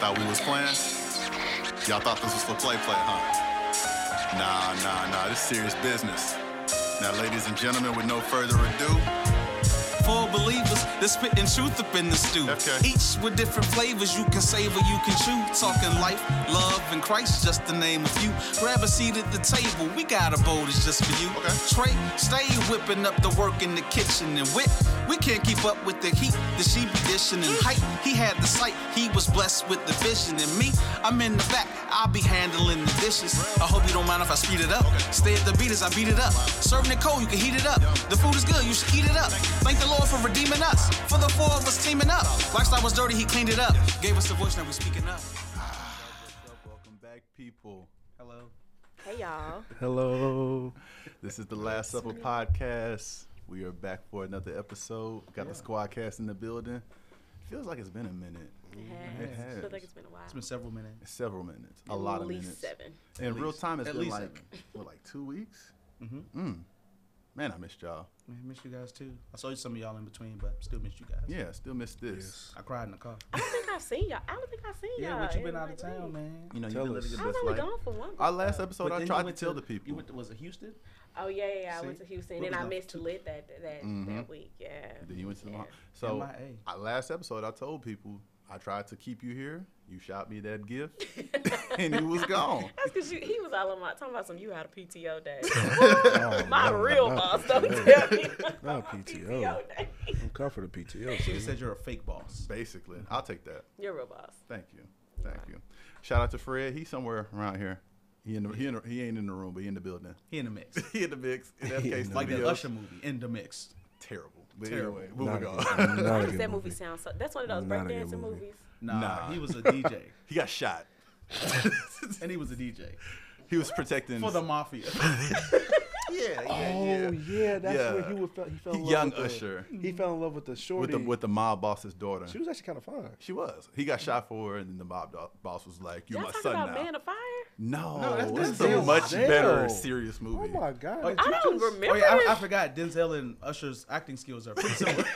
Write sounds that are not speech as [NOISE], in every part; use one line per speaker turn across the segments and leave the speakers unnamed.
thought we was playing? Y'all thought this was for play play, huh? Nah, nah, nah, this serious business. Now, ladies and gentlemen, with no further ado,
Full believers, they're spitting truth up in the stew.
Okay.
Each with different flavors, you can savor, you can chew. Talking life, love, and Christ, just to name a few. Grab a seat at the table, we got a bowl that's just for you.
Okay.
Trey, stay whipping up the work in the kitchen. And wit, we can't keep up with the heat that she be dishing. And height, he had the sight, he was blessed with the vision. And me, I'm in the back, I'll be handling the dishes. I hope you don't mind if I speed it up. Stay at the beat as I beat it up. Serving it cold, you can heat it up. The food is good, you should eat it up. Thank the Lord for redeeming us. For the four of us teaming up. Lifestyle was dirty, he cleaned it up. Gave us the voice, now we speaking up.
welcome back, people.
Hello.
Hey y'all.
Hello.
This is the Last Supper podcast. We are back for another episode. Got the squad cast in the building. Feels like it's been a minute.
It
It
has.
has.
Feels like it's been a while.
It's been several minutes.
Several minutes. A
At
lot of minutes.
At least seven.
In real time, it's
at
been
least
like,
seven.
what, like two weeks?
Mm-hmm.
Mm. Man, I missed y'all.
Man, missed you guys too. I saw some of y'all in between, but still missed you guys.
Yeah, still missed this.
I cried in the car.
I don't think I've seen y'all. I don't think I've seen
Yeah,
y'all.
Yeah, but you've been out of town, man.
You know,
Tell
you've been
us.
living
I
your
was
best
only
life.
gone for one.
Our last episode,
But
I
then you
tried to
went
tell the people.
You went to, was it Houston?
Oh yeah, yeah. yeah. I went to Houston and I
that?
missed lit that that
Mhm.
that week. Yeah.
Then you went to the
Yeah.
mall. So,
MIA.
our last episode, I told people I tried to keep you here. You shot me that gift, [LAUGHS] and you was gone.
That's because he was all on my talking about some you had a PTO day. [LAUGHS]
Oh, [LAUGHS]
my
no,
real
not
boss don't
PTO.
tell me.
Not
my
PTO.
day.
I'm coming for the PTO.
She just said you're a fake boss.
Basically, I'll take that.
You're a real boss.
Thank you, thank you. Shout out to Fred. He's somewhere around here. He in the, he, in the, he ain't in the room, but he in the building.
He in the mix. [LAUGHS]
he in the mix. In
He
FK
in the
like that Usher movie, in the mix.
Terrible. But
Terrible.
anyway,
Not
moving
a
on.
good- not
does that movie sound so? That's one of those
Not a good
breakdancing
movie.
movies.
Nah,
Nah.
he was a DJ, [LAUGHS]
he got shot.
and he was a DJ
He was protecting
for the mafia. [LAUGHS]
yeah,
Oh yeah, that's
Yeah.
where he would fell, he fell in love
young
with the-
Usher
He fell in love with the
with
shorty.
the with the mob boss's daughter.
she was actually kind of fine.
She was. He got shot for her, and then the mob do- boss was like, "You're
Y'all
my son
about
now."
Man of Fire?
no,
No, that's
this is a much
Denzel.
better serious movie.
Oh my god!
Oh,
did
I don't
just,
remember.
Oh yeah, I, I forgot. Denzel and Usher's acting skills are pretty similar. [LAUGHS]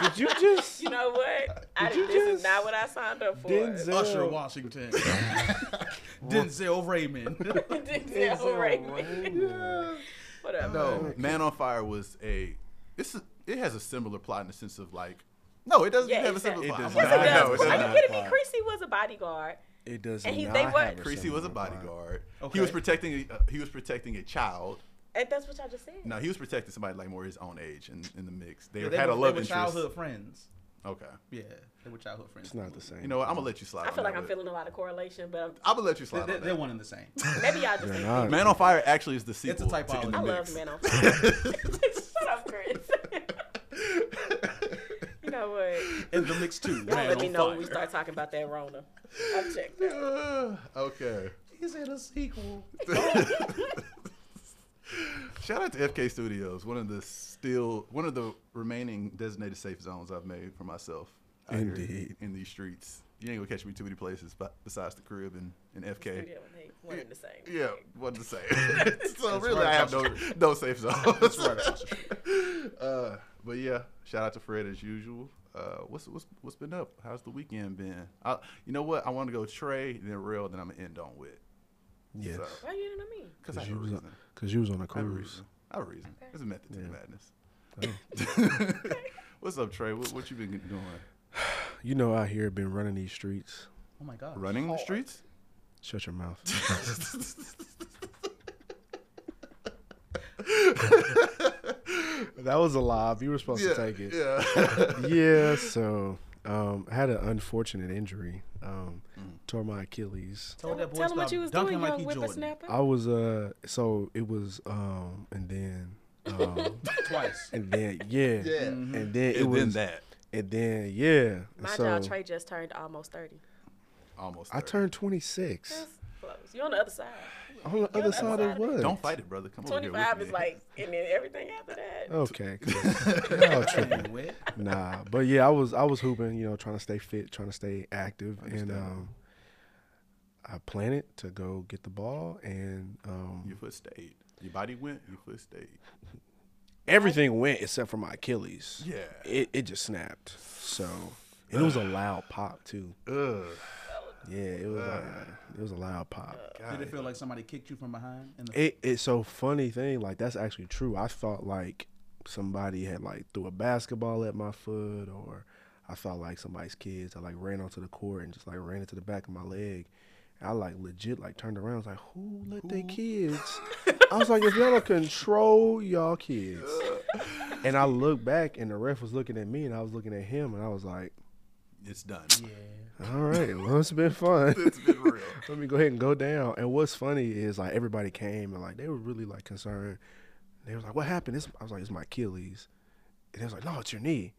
Did you just?
You know what? I,
Did you
this is not what I signed up for.
Denzel.
Usher Washington, [LAUGHS] Denzel Raymond. [LAUGHS]
Denzel
Denzel
Raymond.
Raymond.
Whatever.
No, Man on Fire was a. This is. It has a similar plot in the sense of like. No, it doesn't
Yeah,
have a similar plot.
It does
Yes, it
not.
no,
does.
it doesn't
you kidding me? Creasy was a bodyguard.
It does
And he-
not
they
have
were-
Creasy was a bodyguard.
Okay.
He was protecting. A, uh, he was protecting a child.
And that's what y'all just said.
No, he was protecting somebody like more his own age in, in the mix. They
Yeah, they
had
were,
a
they
love
were
interest.
childhood friends.
Okay.
Yeah, they were childhood friends.
It's not the same.
You know what? I'm gonna let you slide.
I feel
on
like
that,
I'm feeling a lot of correlation, but I'm,
I'm gonna let you slide.
they,
on
they're
that.
one and the same. [LAUGHS] [LAUGHS]
maybe y'all just think
not.
Man on Fire actually is the sequel.
It's a
sequel. to In
typology.
I love Man on [LAUGHS] Fire. Shut up, Chris. you know what?
In the mix too.
Y'all
Man
let me know
fire.
when we start talking about that Rona. I'll check that.
okay.
He's in a sequel.
Shout out to FK Studios, one of the still one of the remaining designated safe zones I've made for myself.
Indeed.
in these streets. You ain't gonna catch me too many places but besides the crib and, and FK.
Studio and they one and the same.
Yeah, what to say. so really,
right
I have no no safe zones.
That's right across the street.
uh, but yeah, shout out to Fred as usual. Uh, what's what's what's been up? How's the weekend been? I, you know what? I want to go Trey, then Real, then I'm gonna end on with.
Yes,
So,
Why you didn't know me?
Cause I
because
have
you
a
was
reason.
on, cause you was on a
I have a
cruise.
reason. I have a reason.
Okay.
There's a method to
Yeah.
the madness. Oh. [LAUGHS] What's up, Trey? What, what you been doing? [SIGHS]
You know, out here been running these streets.
Oh my god.
Running the oh. streets?
Shut your mouth. [LAUGHS] [LAUGHS] that was a lie. You were supposed to take it.
Yeah.
yeah, so um, I had an unfortunate injury. Um,
Mm.
Tore my Achilles.
Told that boy
Tell them what you was doing,
like
young whippersnapper.
I was uh, so it was um, and then um, [LAUGHS]
Twice.
and then yeah,
Yeah.
and then it
and
was
then that.
and then yeah.
My
so
child Trey just turned almost thirty.
Almost.
I turned 26.
That's close. You're on the other side.
On the other side of what?
Don't fight it, brother. Come on.
Twenty
here with
five is like, and then everything after that.
Okay. [LAUGHS] cool. Y'all tripping.
Ain't.
Nah, but yeah, I was I was hooping, you know, trying to stay fit, trying to stay active, and um, I planned it to go get the ball, and um,
Your foot stayed. Your body went. Your foot stayed.
everything went except for my Achilles.
Yeah.
It it just snapped. So and it was a loud pop too.
Ugh.
Yeah, it was. Uh, it was a loud pop.
Did it feel like somebody kicked you from behind? In the
It it's so funny thing. Like that's actually true. I thought like somebody had like threw a basketball at my foot, or I thought like somebody's kids I like ran onto the court and just like ran into the back of my leg. I like legit like turned around. I was like, who let their kids? [LAUGHS] I was like, if y'all don't control y'all kids. [LAUGHS] And I looked back and the ref was looking at me and I was looking at him and I was like,
It's done.
yeah.
all right, well it's been fun. [LAUGHS]
It's been real. [LAUGHS]
Let me go ahead and go down. And what's funny is like everybody came and like they were really like concerned. They was like, "What happened?" It's, I was like, "It's my Achilles." And they was like, "No, it's your knee."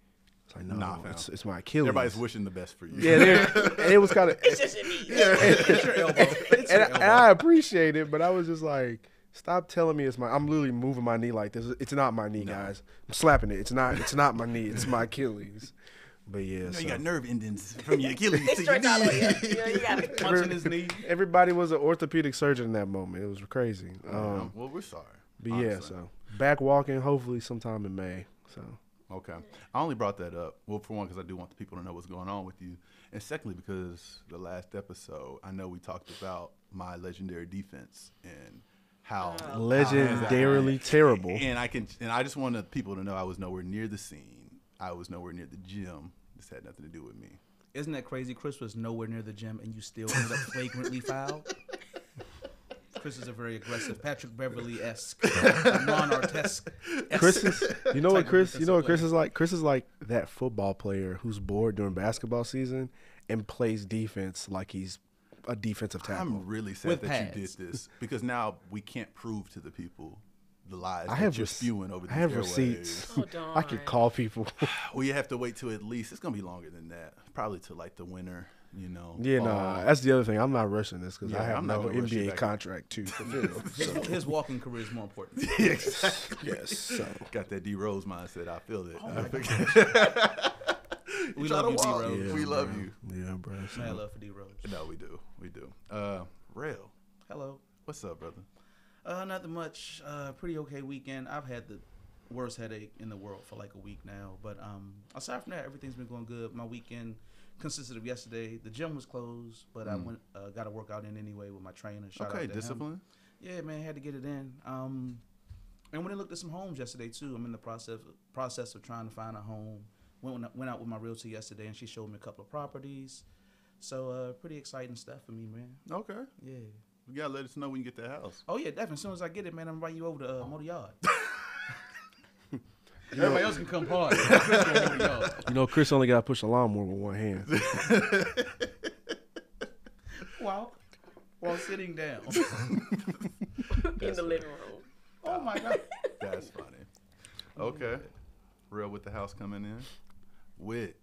It's like, "No,
Nah,
it's, it's my Achilles."
Everybody's wishing the best for you.
yeah, and it was kind of, [LAUGHS]
It's just your knee.
It's your elbow. It's
and,
your
I-
elbow.
and I appreciate it, but I was just like, "Stop telling me it's my." I'm literally moving my knee like this. It's not my knee, guys. I'm slapping it. It's not. It's not my knee. It's my Achilles. But yeah,
You, know,
so
you got nerve endings from your Achilles
They
to your
stretch all the way
knee.
up. You know, you got to [LAUGHS]
punching his knee.
everybody was an orthopedic surgeon in that moment. It was crazy. Um,
Um, well, we're sorry.
But yeah, so back walking hopefully sometime in May. So
Okay. I only brought that up. Well, for one, because I do want the people to know what's going on with you. And secondly, because the last episode, I know we talked about my legendary defense and how
legendarily terrible.
And I can, and I just wanted people to know I was nowhere near the scene. I was nowhere near the gym. This had nothing to do with me.
Isn't that crazy? Chris was nowhere near the gym, and you still ended up flagrantly [LAUGHS] fouled. Chris is a very aggressive, Patrick Beverley esque, [LAUGHS] non Artesque.
Chris is, you know what Chris, you know what
defensive
Chris is like. Chris is like that football player who's bored during basketball season and plays defense like he's a defensive tackle.
I'm really sad
With
that you did this because now we can't prove to the people the lies
I
that
have
you're
rec-
spewing over
I have
airwaves.
receipts.
Oh,
I could call people. [SIGHS]
we have to wait till at least it's gonna be longer than that. Probably to like the winter, you know.
yeah,
no,
nah, that's the other thing. I'm not rushing this because I have
I'm not
no
gonna rush you
NBA contract to fulfill. [LAUGHS]
His, his walking career is more important. [LAUGHS]
exactly. [LAUGHS]
yes, so
Got that D Rose mindset. I feel it.
Oh my We love you, D Rose.
Yeah,
we love
bro.
you.
yeah, bro. so-
Man, love for D Rose.
No, we do. We do. Uh, Rail,
Hello.
what's up, brother?
Uh, nothing much. Uh, pretty okay weekend. I've had the worst headache in the world for like a week now, but um, aside from that, everything's been going good. My weekend consisted of yesterday. The gym was closed, but I went uh, got a workout in anyway with my trainer. Shout
okay,
out to him.
discipline.
Yeah, man, had to get it in. Um, and when I looked at some homes yesterday too, I'm in the process process of trying to find a home. Went went out with my realtor yesterday, and she showed me a couple of properties. So uh, pretty exciting stuff for me, man.
Okay,
Yeah.
You gotta let us know when you get the house.
Oh yeah, definitely. As soon as I get it, man, I'm inviting you over to uh, Motor Yard. [LAUGHS] Everybody else can come hard. Chris go Motor Yard.
You know, Chris only got to push a lawnmower with one hand. [LAUGHS]
While while sitting down. [LAUGHS]
in the living room.
Oh my god.
That's funny. Okay, Real with the house coming in. Wit,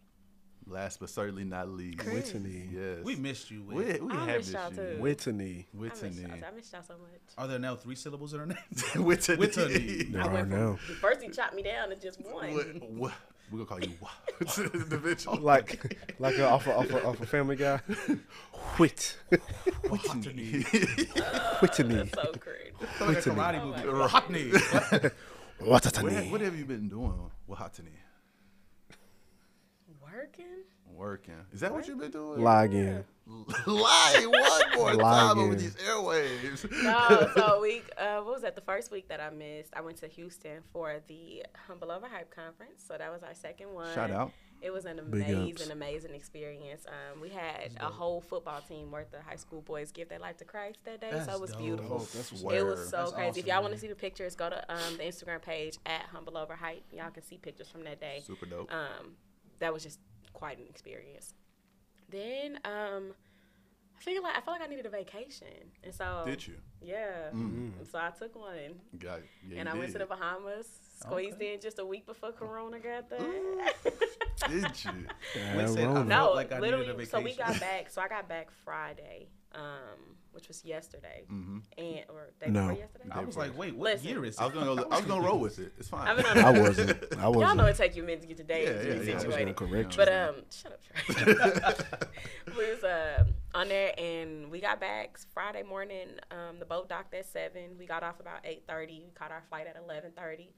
last but certainly not least.
Chris.
Whitney.
Yes,
We missed you. Wit.
We, we
I
have
missed y'all
you.
too.
Whitney.
I missed,
Whitney.
I missed y'all so much.
Are there now three syllables in her name? [LAUGHS]
Whitney.
Whitney.
There
I
are
went
now.
first he chopped me down to just one.
What, what? We're gonna call you what? [LAUGHS] [LAUGHS] individual.
Like, like a, off, a, off, a, off a Family Guy. Whit.
Whitney.
Whitney.
So crazy.
like a
Whitney.
karate
Oh
movie.
my
Hockney.
what, have you been doing with Hatani?
Working?
Working. Is that what you've been doing?
Lie again.
Lie one more
Lie
time over these airwaves. [LAUGHS]
No, so week, uh, what was that? The first week that I missed, I went to Houston for the Humble Over Hype conference. So that was our second one.
Shout out.
It was an amazing, amazing experience. Um, we had a whole football team worth of high school boys give their life to Christ that day.
That's
so it was
dope.
beautiful.
That's
It was so
That's
crazy.
awesome,
if y'all want to see the pictures, go to um, the Instagram page at Humble Over Hype. Y'all can see pictures from that day.
Super dope.
Um, that was just quite an experience. Then um, I feel like I felt like I needed a vacation, and so
Did you?
Yeah.
Mm.
And so I took one,
Got it. Yeah,
and
you
I went to the Bahamas. Squeezed
Okay.
in just a week before Corona got there.
Did you?
Wait, said,
no,
like I
literally.
a
so we got back. So I got back Friday, um, which was yesterday,
Mm-hmm.
and or day
No.
before yesterday.
I was like, wait, what
Listen.
year is it?
I was gonna go. I was gonna roll with it. It's fine.
I've been on.
I wasn't. [LAUGHS]
Y'all know it take you a minute to get to date
Yeah,
and
yeah, yeah. I was
situated.
gonna correct you.
But um, shut up. Trey. [LAUGHS] [LAUGHS] we was uh, on there and we got back Friday morning. Um, the boat docked at seven. We got off about eight thirty. We caught our flight at eleven thirty.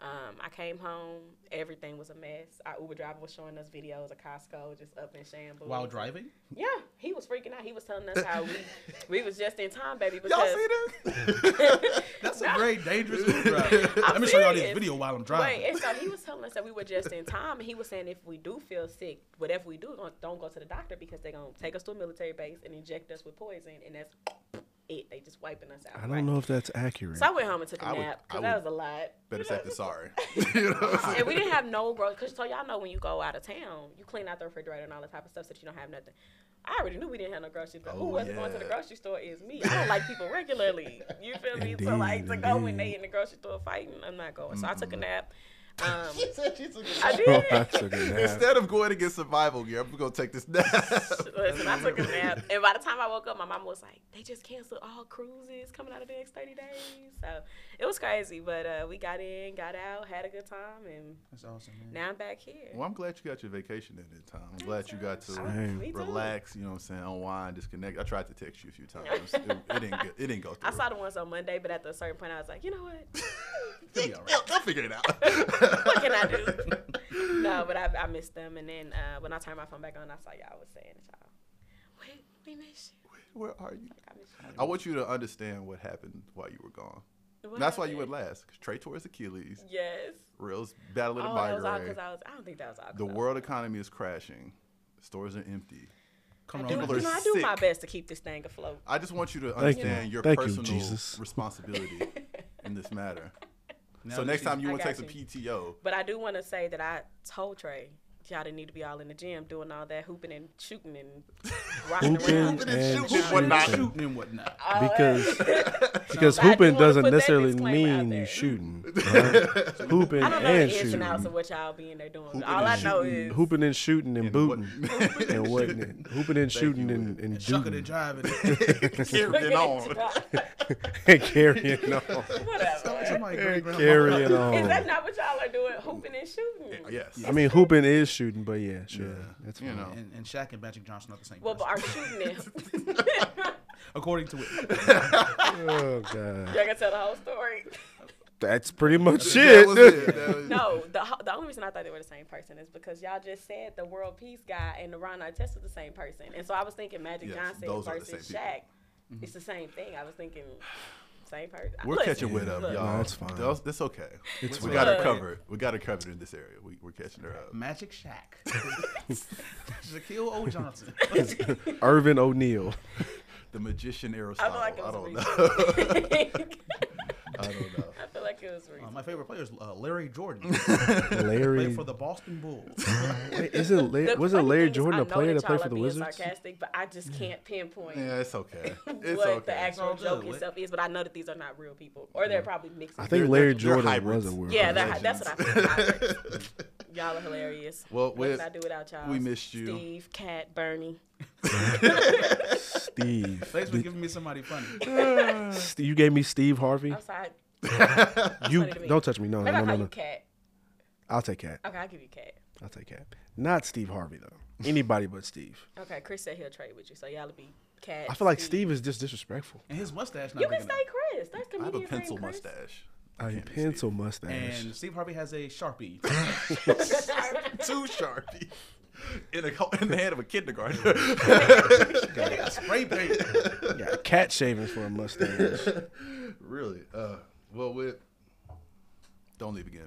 Um, I came home, everything was a mess. Our Uber driver was showing us videos of Costco just up in shambles.
While driving?
Yeah, he was freaking out. He was telling us how we [LAUGHS] we was just in time, baby.
Y'all see this? [LAUGHS]
That's a very dangerous Uber driver.
I'm
Let me show y'all this video while I'm driving.
Wait, and so he was telling us that we were just in time, and he was saying if we do feel sick, whatever we do, don't, don't go to the doctor because they're gonna take us to a military base and inject us with poison, and that's it. They just wiping us out.
I don't
right?
know if that's accurate.
So I went home and took a
I
nap because that was a lot.
Better
You know?
safe than sorry. [LAUGHS] [LAUGHS] you know what I'm saying?
and we didn't have no groceries. Cause so y'all know when you go out of town, you clean out the refrigerator and all that type of stuff so that you don't have nothing. I already knew we didn't have no groceries, but who
Oh,
wasn't going to the grocery store is me. I don't like people regularly. You feel me? so like to
Indeed,
go when they
indeed.
in the grocery store fighting, I'm not going. So I took a mm-hmm. nap. Um,
She took a
I
nap.
did. [LAUGHS]
I took a nap.
Instead of going to get survival gear, I'm gonna take this nap.
Listen, I took a nap, and by the time I woke up, my mom was like, "They just canceled all cruises coming out of the next thirty days." So it was crazy, but uh, we got in, got out, had a good time, and
That's awesome, man.
now I'm back here.
Well, I'm glad you got your vacation in in time. I'm glad you got to
Same.
Relax. You know what I'm saying? Unwind, disconnect. I tried to text you a few times. it, it didn't. Get, it didn't go through.
I saw the ones on Monday, but at a certain point, I was like, you know what?
He'll [LAUGHS] be all right.
I'll, I'll figure it out. [LAUGHS] [LAUGHS]
what can I do? [LAUGHS] no, but I, I missed them. And then uh, when I turned my phone back on, I saw y'all was saying it, y'all. Wait, we missed you.
Where are you?
I missed you.
I want you to understand what happened while you were gone. That's why you
happened?
went last. 'cause Trey tore his Achilles.
Yes.
Reels battling a
Oh, that was all because I was. I don't think that was all. 'cause
The
I was-
world economy is crashing. Stores are empty.
Come on,
Corona.
People
you
are
know, I do my best to keep this thing afloat.
I just want you to
Thank you.
understand your
Thank you,
personal
Jesus.
responsibility [LAUGHS] in this matter.
Now
so next time you want to take some. PTO,
But I do want to say that I told Trey y'all didn't need to be all in the gym doing all that hooping and shooting and
Hooping
and
and
shooting and whatnot.
shooting.
Shooting and whatnot.
Because [LAUGHS] because
I
hooping doesn't necessarily mean
there.
you shooting. [LAUGHS] right? hooping
I don't know
and
the ins and outs of what y'all be in there doing. All I know is
Hooping and shooting and,
And
booting
what-
and whatnot. [LAUGHS] Hooping and shooting and,
Whit.
and
Shucking
dooting
and driving.
carrying on.
and carrying on.
Whatever.
Somebody great grandma.
Is that not what y'all are doing? Hooping and shooting?
Yes.
I mean, hooping is shooting, but yeah, sure.
Yeah.
That's
You know.
And, and Shaq and Magic Johnson are the same
Well, but
person,
our shooting is. [LAUGHS]
according to it.
Oh god,
Y'all can tell the whole story.
that's pretty much
That
it.
was it. That was-
No, the the only reason I thought they were the same person is because y'all just said the world peace guy and the Ron Artest was the same person, and so I was thinking Magic
Yes,
Johnson
those are the
versus
same
Shaq.
people.
It's the same thing. I was thinking same person.
We're
Listen,
catching with up,
look,
y'all.
No, it's fine.
That's, that's okay.
It's
we
fine.
got her
Look.
covered. We got her covered in this area. We, we're catching her up.
Magic Shaq, [LAUGHS] [LAUGHS] Shaquille O. Johnson. [LAUGHS]
Earvin O'Neal.
The magician
I
Aristotle.
feel like
I don't know. I don't know.
I feel like it was
Uh, my favorite player is uh, Larry Jordan. [LAUGHS]
Larry.
Played for the Boston Bulls. [LAUGHS]
Wait, isn't La-
The
wasn't Larry Jordan a player
that
that played for the
being
Wizards?
sarcastic, but I just can't pinpoint
Yeah, it's okay. [LAUGHS] It's
what
okay.
the actual
all good.
joke itself is. But I know that these are not real people, or they're probably mixed.
I think
They're-
Larry
they're- they're
Jordan
hybrids.
was a word.
Yeah, that, that's what I think. y'all are hilarious.
Well,
what
with-
can I do without y'all?
we missed you.
Steve, Kat, Bernie.
Steve.
Thanks for giving me somebody funny.
Steve. You gave me Steve Harvey.
I'm sorry. [LAUGHS]
You
to
don't touch me. No,
Maybe
no, no, no.
you Kat.
I'll take Cat.
Okay, I'll give you Kat.
I'll take Cat. Not Steve Harvey though. Anybody but Steve.
Okay, Chris said he'll trade with you, so y'all'll be Kat.
I feel like Steve is just disrespectful.
And his mustache not
You
big
can
enough.
say Chris. That's
I have a
comedian friend
pencil
Chris.
mustache.
A
can't be
pencil mustache.
And Steve Harvey has a Sharpie. [LAUGHS] [LAUGHS]
Too sharpie. In, a, in the hand of a kindergartner.
Spray paint.
Got cat shavings for a mustache.
really? Uh, well, with don't leave again.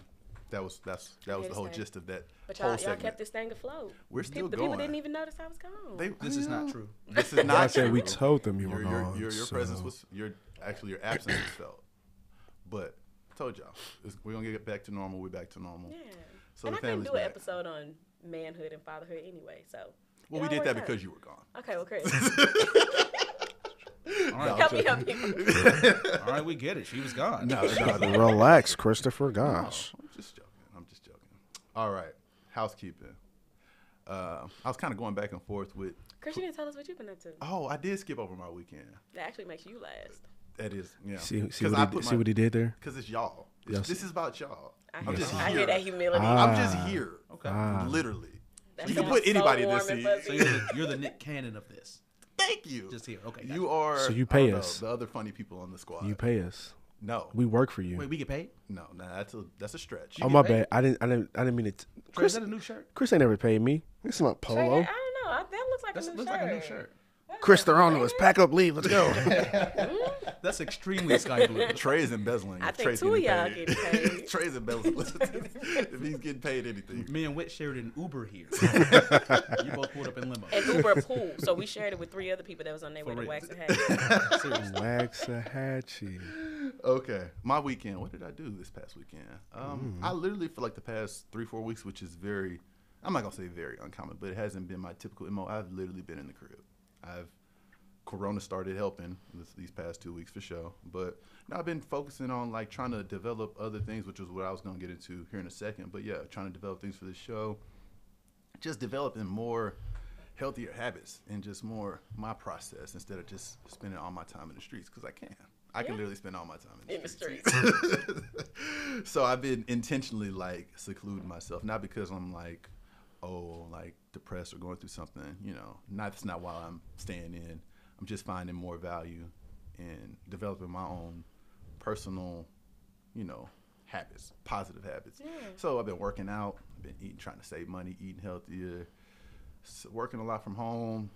That was that's that was the whole gist of that
But
whole
y'all, y'all kept this thing afloat.
We're still
people, The
going.
people didn't even notice I was gone.
They,
This is not true. [LAUGHS]
This is not. True.
I
not
said we told them you were
your, your,
gone.
your, your
so-
presence was your actually your absence was felt. But I told y'all it's, we're gonna get back to normal. We're back to normal.
yeah.
So
and
the
I couldn't
family's
do an
back.
episode on manhood and fatherhood anyway, so.
Well, we did that
out.
because you were gone.
Okay, well, Chris, [LAUGHS] [LAUGHS]
All right,
help me help you. [LAUGHS] [LAUGHS]
all right, we get it. She was gone.
No, no,
Relax, Christopher. Gosh.
I'm just joking. I'm just joking. All right, housekeeping. Uh, I was kind of going back and forth with.
Chris, you didn't tell us what you've been up to.
Oh, I did skip over my weekend.
That actually makes you last.
That is, yeah.
See, see
'Cause
what,
I
he,
put
did- see what he did there?
Because it's y'all. It's-
Yes.
This is about y'all.
I
I'm
hear,
just
I hear that humility.
Ah.
I'm just here.
Okay.
Ah.
Literally.
That
you can
sounds
put
so
anybody in
warm
this seat.
So you're the, you're the Nick Cannon of this.
Thank you.
Just here. Okay.
You are.
So you pay
don't know,
us.
the other funny people on the squad.
You pay us.
No,
We work for you.
Wait, we get paid?
no, nah, that's a that's a stretch.
oh
get
my
paid?
bad. I didn't. I didn't. I didn't mean it.
Chris, is that a new shirt?
Chris ain't never paid me. It's not
Trey, I don't know. That looks like
That
a new
looks
shirt.
like a new shirt.
Chris, they're on to us. Pack up, leave. Let's go. [LAUGHS] Hmm?
That's extremely sky blue. [LAUGHS]
Trey's embezzling.
I
if
think
Trey's
two of y'all
paid.
getting [LAUGHS] paid.
Trey's embezzling. [LAUGHS] if he's getting paid anything,
Me and Whit shared an Uber here. you both pulled up in limo.
And Uber pool. So we shared it with three other people that was on their way to
real.
wax and hay.
Seriously.
Waxahachie.
Okay, my weekend. What did I do this past weekend? Um,
Mm.
I literally for like the past three, four weeks, which is very, I'm not gonna say very uncommon, but it hasn't been my typical mo. I've literally been in the crib. I've Corona started helping this, these past two weeks for sure, but now I've been focusing on like trying to develop other things, which is what I was gonna get into here in a second. But yeah, trying to develop things for the show, just developing more healthier habits and just more my process instead of just spending all my time in the streets because I can. I can literally spend all my time in the
In the
streets.
streets. [LAUGHS] [LAUGHS]
so I've been intentionally like secluding myself, not because I'm like, oh, like depressed or going through something. You know, not that's not why I'm staying in. I'm just finding more value in developing my own personal, you know, habits, positive habits. So I've been working out, been eating, trying to save money, eating healthier, working a lot from home,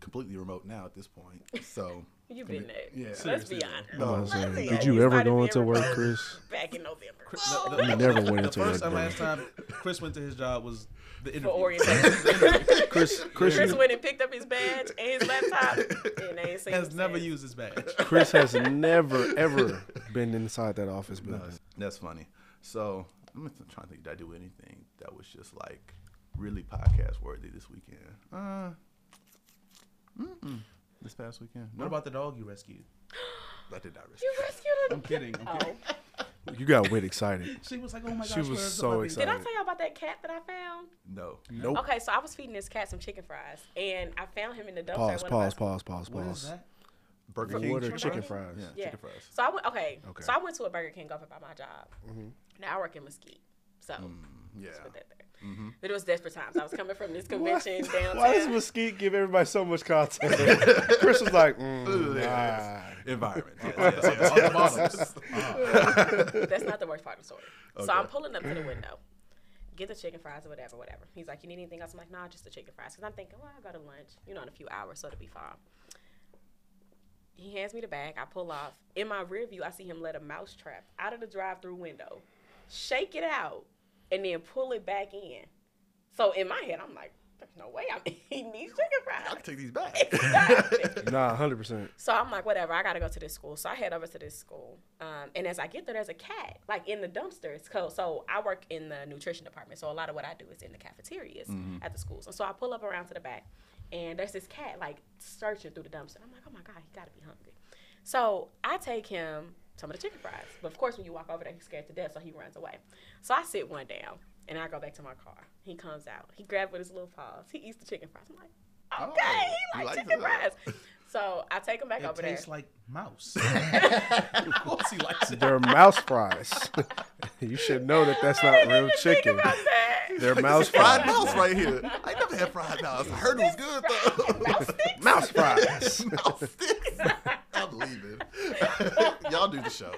completely remote now at this point. So
You've been there.
Yeah.
Let's be
Seriously.
honest.
I'm about to say,
Let's be
did
honest.
you ever
started
go
being
into work,
remote [LAUGHS]
Chris?
Back in November.
The, the-
You never went
the
into
first
work,
and
bro.
last time Chris went to his job was the
For
interview.
orientation. [LAUGHS]
Chris, Chris,
Chris
you-
went and picked up his badge and his laptop, and they ain't seen
Has never
since.
used his badge.
Chris has [LAUGHS] never ever been inside that office building.
That's funny. So I'm just trying to think. Did I do anything that was just like really podcast worthy this weekend? Uh, mm-mm. This past weekend. No,
What about the dog you rescued? [GASPS]
I did not risk.
You rescued him.
I'm kidding. I'm kidding.
Oh. [LAUGHS]
You got Wit excited. [LAUGHS]
She was like, "Oh my gosh!"
She was so excited.
Did I tell y'all about that cat that I found?
No.
Nope.
Okay, so I was feeding this cat some chicken fries, and I found him in the dumpster.
Pause,
at one
pause, pause, pause,
What is that?
Burger King.
What
chicken
chicken
fries?
fries?
Yeah,
Yeah.
chicken fries.
So I went. Okay.
Okay.
So I went to a Burger King over by my job. Mm-hmm. Now I work in Mesquite, so
Mm, yeah.
Let's put that there.
Mm-hmm.
But it was desperate times. I was coming from this [LAUGHS] convention downtown.
Why does Mesquite give everybody so much content? [LAUGHS] Chris was like, mm,
Ooh, [LAUGHS] yeah,
nah.
Environment. Yes, yes, yes, yes.
Uh-huh.
That's not the worst part of the story. So I'm pulling up to the window, get the chicken fries or whatever, whatever. He's like, "You need anything else?" I'm like, "Nah, just the chicken fries." Because I'm thinking, "Well, I go to lunch, you know, in a few hours, so it'll be fine." He hands me the bag. I pull off. In my rear view, I see him let a mouse trap out of the drive-through window, shake it out, and then pull it back in. So in my head, I'm like, "There's no way I'm [LAUGHS] eating these chicken fries.
I
fries."
can take these back. [LAUGHS] [LAUGHS]
Exactly.
Nah, hundred percent.
So I'm like, whatever, I gotta go to this school. So I head over to this school. Um, and as I get there, there's a cat, like in the dumpsters. So, so I work in the nutrition department. So a lot of what I do is in the cafeterias at the schools. And so I pull up around to the back, and there's this cat, like, searching through the dumpster. I'm like, oh my God, he gotta be hungry. So I take him some of the chicken fries. But of course, when you walk over there, he's scared to death, so he runs away. So I sit one down, and I go back to my car. He comes out. He grabs with his little paws. He eats the chicken fries. I'm like,
Oh,
okay,
he
he likes
likes
chicken fries. So I take him back
It
over there.
He tastes like mouse. [LAUGHS] [LAUGHS] of course he likes it.
They're mouse fries. [LAUGHS] you should know that that's not real chicken.
About that.
They're mouse
fried
fries.
mouse right here. I never had fried mouse. I heard it was good though.
Mouse.
Mouse fries.
mouse sticks. I'm leaving. [LAUGHS] Y'all do the show.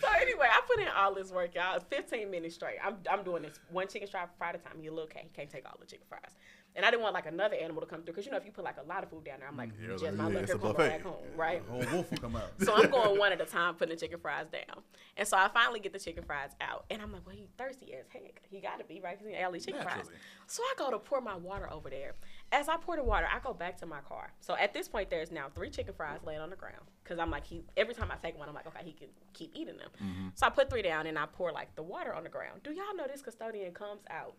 So anyway, I put in all this work, y'all. 15 minutes straight. I'm, I'm doing this one chicken fry at a time. He a little cat. He can't take all the chicken fries. And I didn't want like another animal to come through because you know if you put like a lot of food down there, I'm like,
Yeah,
just
like,
my
yeah,
luck
it's
here come back home, right?
The whole wolf will come out.
So I'm going one at a time, putting the chicken fries down. And so I finally get the chicken fries out. And I'm like, well, he thirsty as heck. He got to be, right? Because he ate all these chicken fries. So I go to pour my water over there. As I pour the water, I go back to my car. So at this point, there's now three chicken fries laying on the ground. Because I'm like, he every time I take one, I'm like, okay, he can keep eating them.
Mm-hmm.
So I put three down and I pour like the water on the ground. Do y'all know this custodian comes out?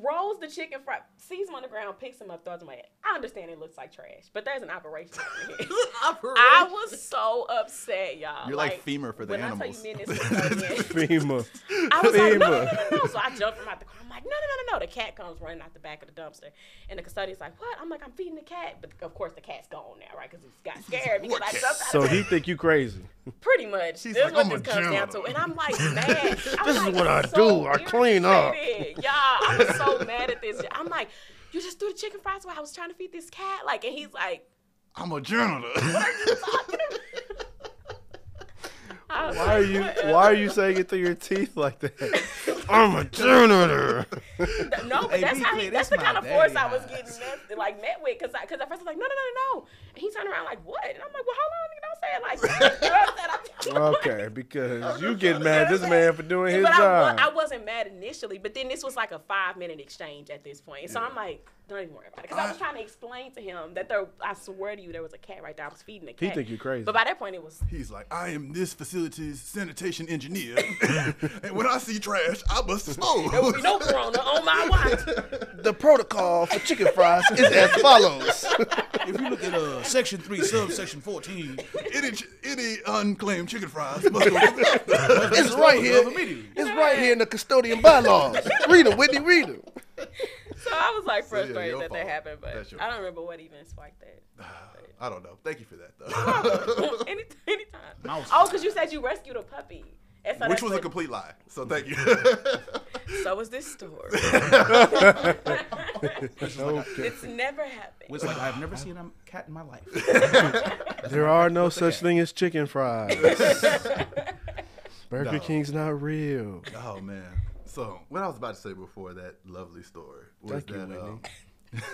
Throws the chicken fry, sees him on the ground, picks him up, throws him away. I understand it looks like trash, but there's an operation happening here. [LAUGHS] [LAUGHS] I was so upset, y'all.
You're like FEMA for the
when
animals.
I tell you, me and this custodian,
FEMA.
I was like, no, no, no, no, no. So I jumped from out the car. I'm like, no, no, no, no, no. The cat comes running out the back of the dumpster. And the custodian's like, what? I'm like, I'm feeding the cat. But of course, the cat's gone now, right? Because he's got scared because
What
I jumped out
So
of
he think you crazy. [LAUGHS]
Pretty much.
She's
this
like,
what
"I'm
this
a
comes down to.
janitor."
And I'm like, mad. I'm
This is what I
so
do. I clean up.
Y'all, I was so mad at this. I'm like, you just threw the chicken fries while I was trying to feed this cat. Like, and he's like,
I'm a journalist.
what are you talking about? I was
Why are you. Why are you saying it through your teeth like that? [LAUGHS] I'm a janitor.
No, but that's
be
how he,
this
that's the kind of force I was getting met, like met with because because at first I was like no no no no no and he turned around like what and I'm like well hold on nigga don't say it like you know what I'm saying? [LAUGHS] I'm-
okay, because you get mad at this man for doing his
but
job.
wa- I wasn't mad initially, but then this was like a five minute exchange at this point. So I'm like, don't even worry about it. Because I, was trying to explain to him that there, I swear to you, there was a cat right there. I was feeding the cat.
He think you crazy.
But by that point, it was.
He's like, I am this facility's sanitation engineer, [LAUGHS] and when I see trash, I must dispose.
There will be no corona on my [LAUGHS] watch.
the protocol for chicken fries is as follows.
If you look at uh, section three, subsection fourteen,
any ch- any unclaimed chicken fries must go to the
it's right here. It's right here in the custodian bylaws. Read them, Whitney. Read them.
So [LAUGHS] I was like
So, yeah,
frustrated
your
that that happened, but I don't remember what even sparked that. [SIGHS]
I don't know. Thank you for that, though. [LAUGHS]
Any, anytime.
Mouse.
Oh, because you said you rescued a puppy. So
Which
that's
was a complete lie. So thank you. [LAUGHS]
So was this story.
Okay.
it's never happened.
was like I've never seen a cat in my life.
There are no such thing as chicken fries. Burger
No.
King's not real.
oh man. So what I was about to say before that lovely story was
Thank
that
Whitney.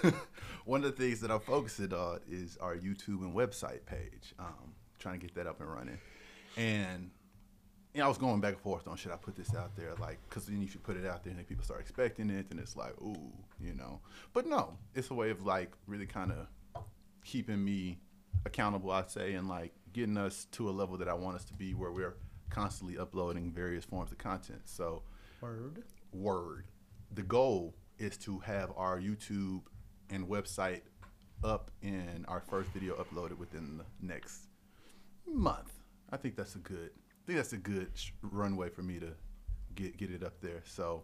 um, [LAUGHS] one of the things that I'm focusing on is our YouTube and website page. Um, trying to get that up and running, and you know, I was going back and forth on should I put this out there, like, because then you put it out there and then people start expecting it, and it's like, ooh, you know. But no, it's a way of like really kind of keeping me accountable, I'd say, and like getting us to a level that I want us to be, where we're constantly uploading various forms of content. So,
Word.
word, the goal is to have our YouTube and website up and our first video uploaded within the next month. I think that's a good. I think that's a good sh- runway for me to get get it up there. So.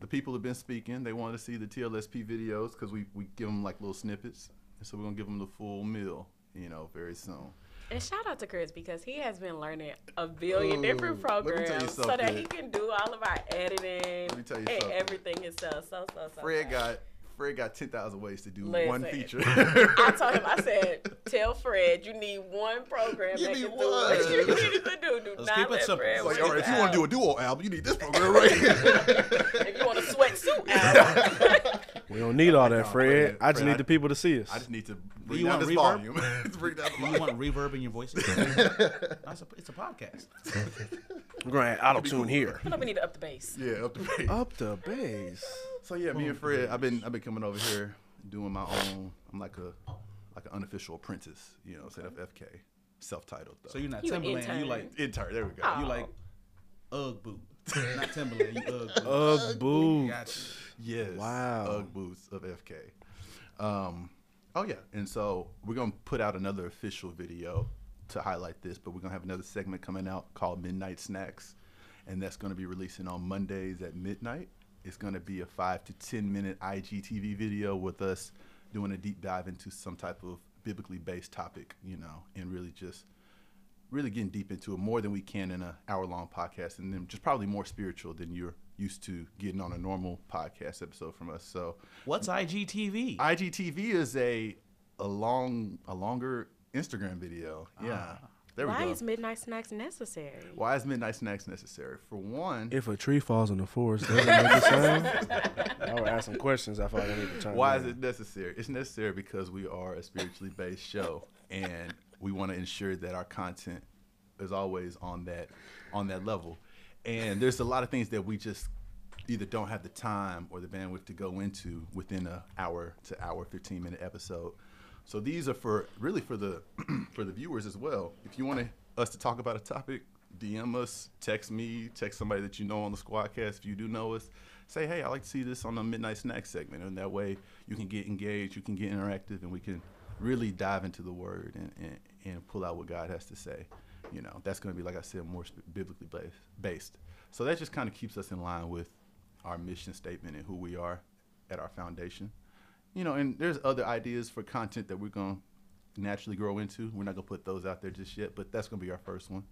The people have been speaking. They want to see the TLSP videos because we, we give them like little snippets, and so we're gonna give them the full meal, you know, very soon.
And shout out to Chris because he has been learning a billion
Ooh,
different
let me tell you
programs so that he can do all of our editing
Let me tell you
and everything himself. So so so.
Fred
so.
got Fred got ten thousand ways to do
Listen.
one feature.
I told him, I said, tell Fred you need one program
Give
that
me
can do
one.
what you need to do. Do
Let's
not
keep it simple.
Fred
like, all right, if you want to do a duo album, you need this program right here. [LAUGHS]
If you want a sweatsuit [LAUGHS] album,
We don't need all [LAUGHS] that, Fred.
Fred,
I just need
I-
the people to see us.
I just need to bring
you
down
want
this
reverb?
volume. Just bring down the
Do you
volume.
want reverb in your voice? That's a, it's a podcast.
We're going to auto tune here.
I know we need to up the bass.
Yeah, up the bass.
Up the base.
So yeah, me and Fred, I've been I've been coming over here doing my own. I'm like a like an unofficial apprentice, you know, set up FK, self-titled though.
So you're not
You an
Timberland. You
intern.
like
intern. There we go.
Oh.
you like Ugg boot, [LAUGHS] not Timberland. You Ugg boot.
Ugg boots.
Gotcha.
Yes.
Wow.
Ugg boots of FK. Um, oh yeah, and so we're gonna put out another official video to highlight this, but we're gonna have another segment coming out called Midnight Snacks, and that's gonna be releasing on Mondays at midnight. It's gonna be a five to ten minute IGTV video with us doing a deep dive into some type of biblically based topic, you know, and really just really getting deep into it more than we can in an hour long podcast and then just probably more spiritual than you're used to getting on a normal podcast episode from us. So
What's IGTV?
IGTV is a a long a longer Instagram video. Yeah. Ah. There we
Why
go.
is midnight snacks necessary?
Why is midnight snacks necessary? For one,
If a tree falls in the forest, does it make a sound? [LAUGHS] I would ask some questions. I feel like I need to chime
why
in.
is it necessary? It's necessary because we are a spiritually based show and we want to ensure that our content is always on that on that level. And there's a lot of things that we just either don't have the time or the bandwidth to go into within a hour to hour 15 minute episode. So these are for really for the [CLEARS THROAT] for the viewers as well. If you want us to talk about a topic, DM us, text me, text somebody that you know on the Squadcast if you do know us. Say, hey, I like to see this on the Midnight Snack segment, and that way you can get engaged, you can get interactive, and we can really dive into the Word and, and, and pull out what God has to say. You know, that's going to be, like I said, more biblically based. based. So that just kind of keeps us in line with our mission statement and who we are at our foundation. You know, and there's other ideas for content that we're going to naturally grow into. We're not going to put those out there just yet, but that's going to be our first one.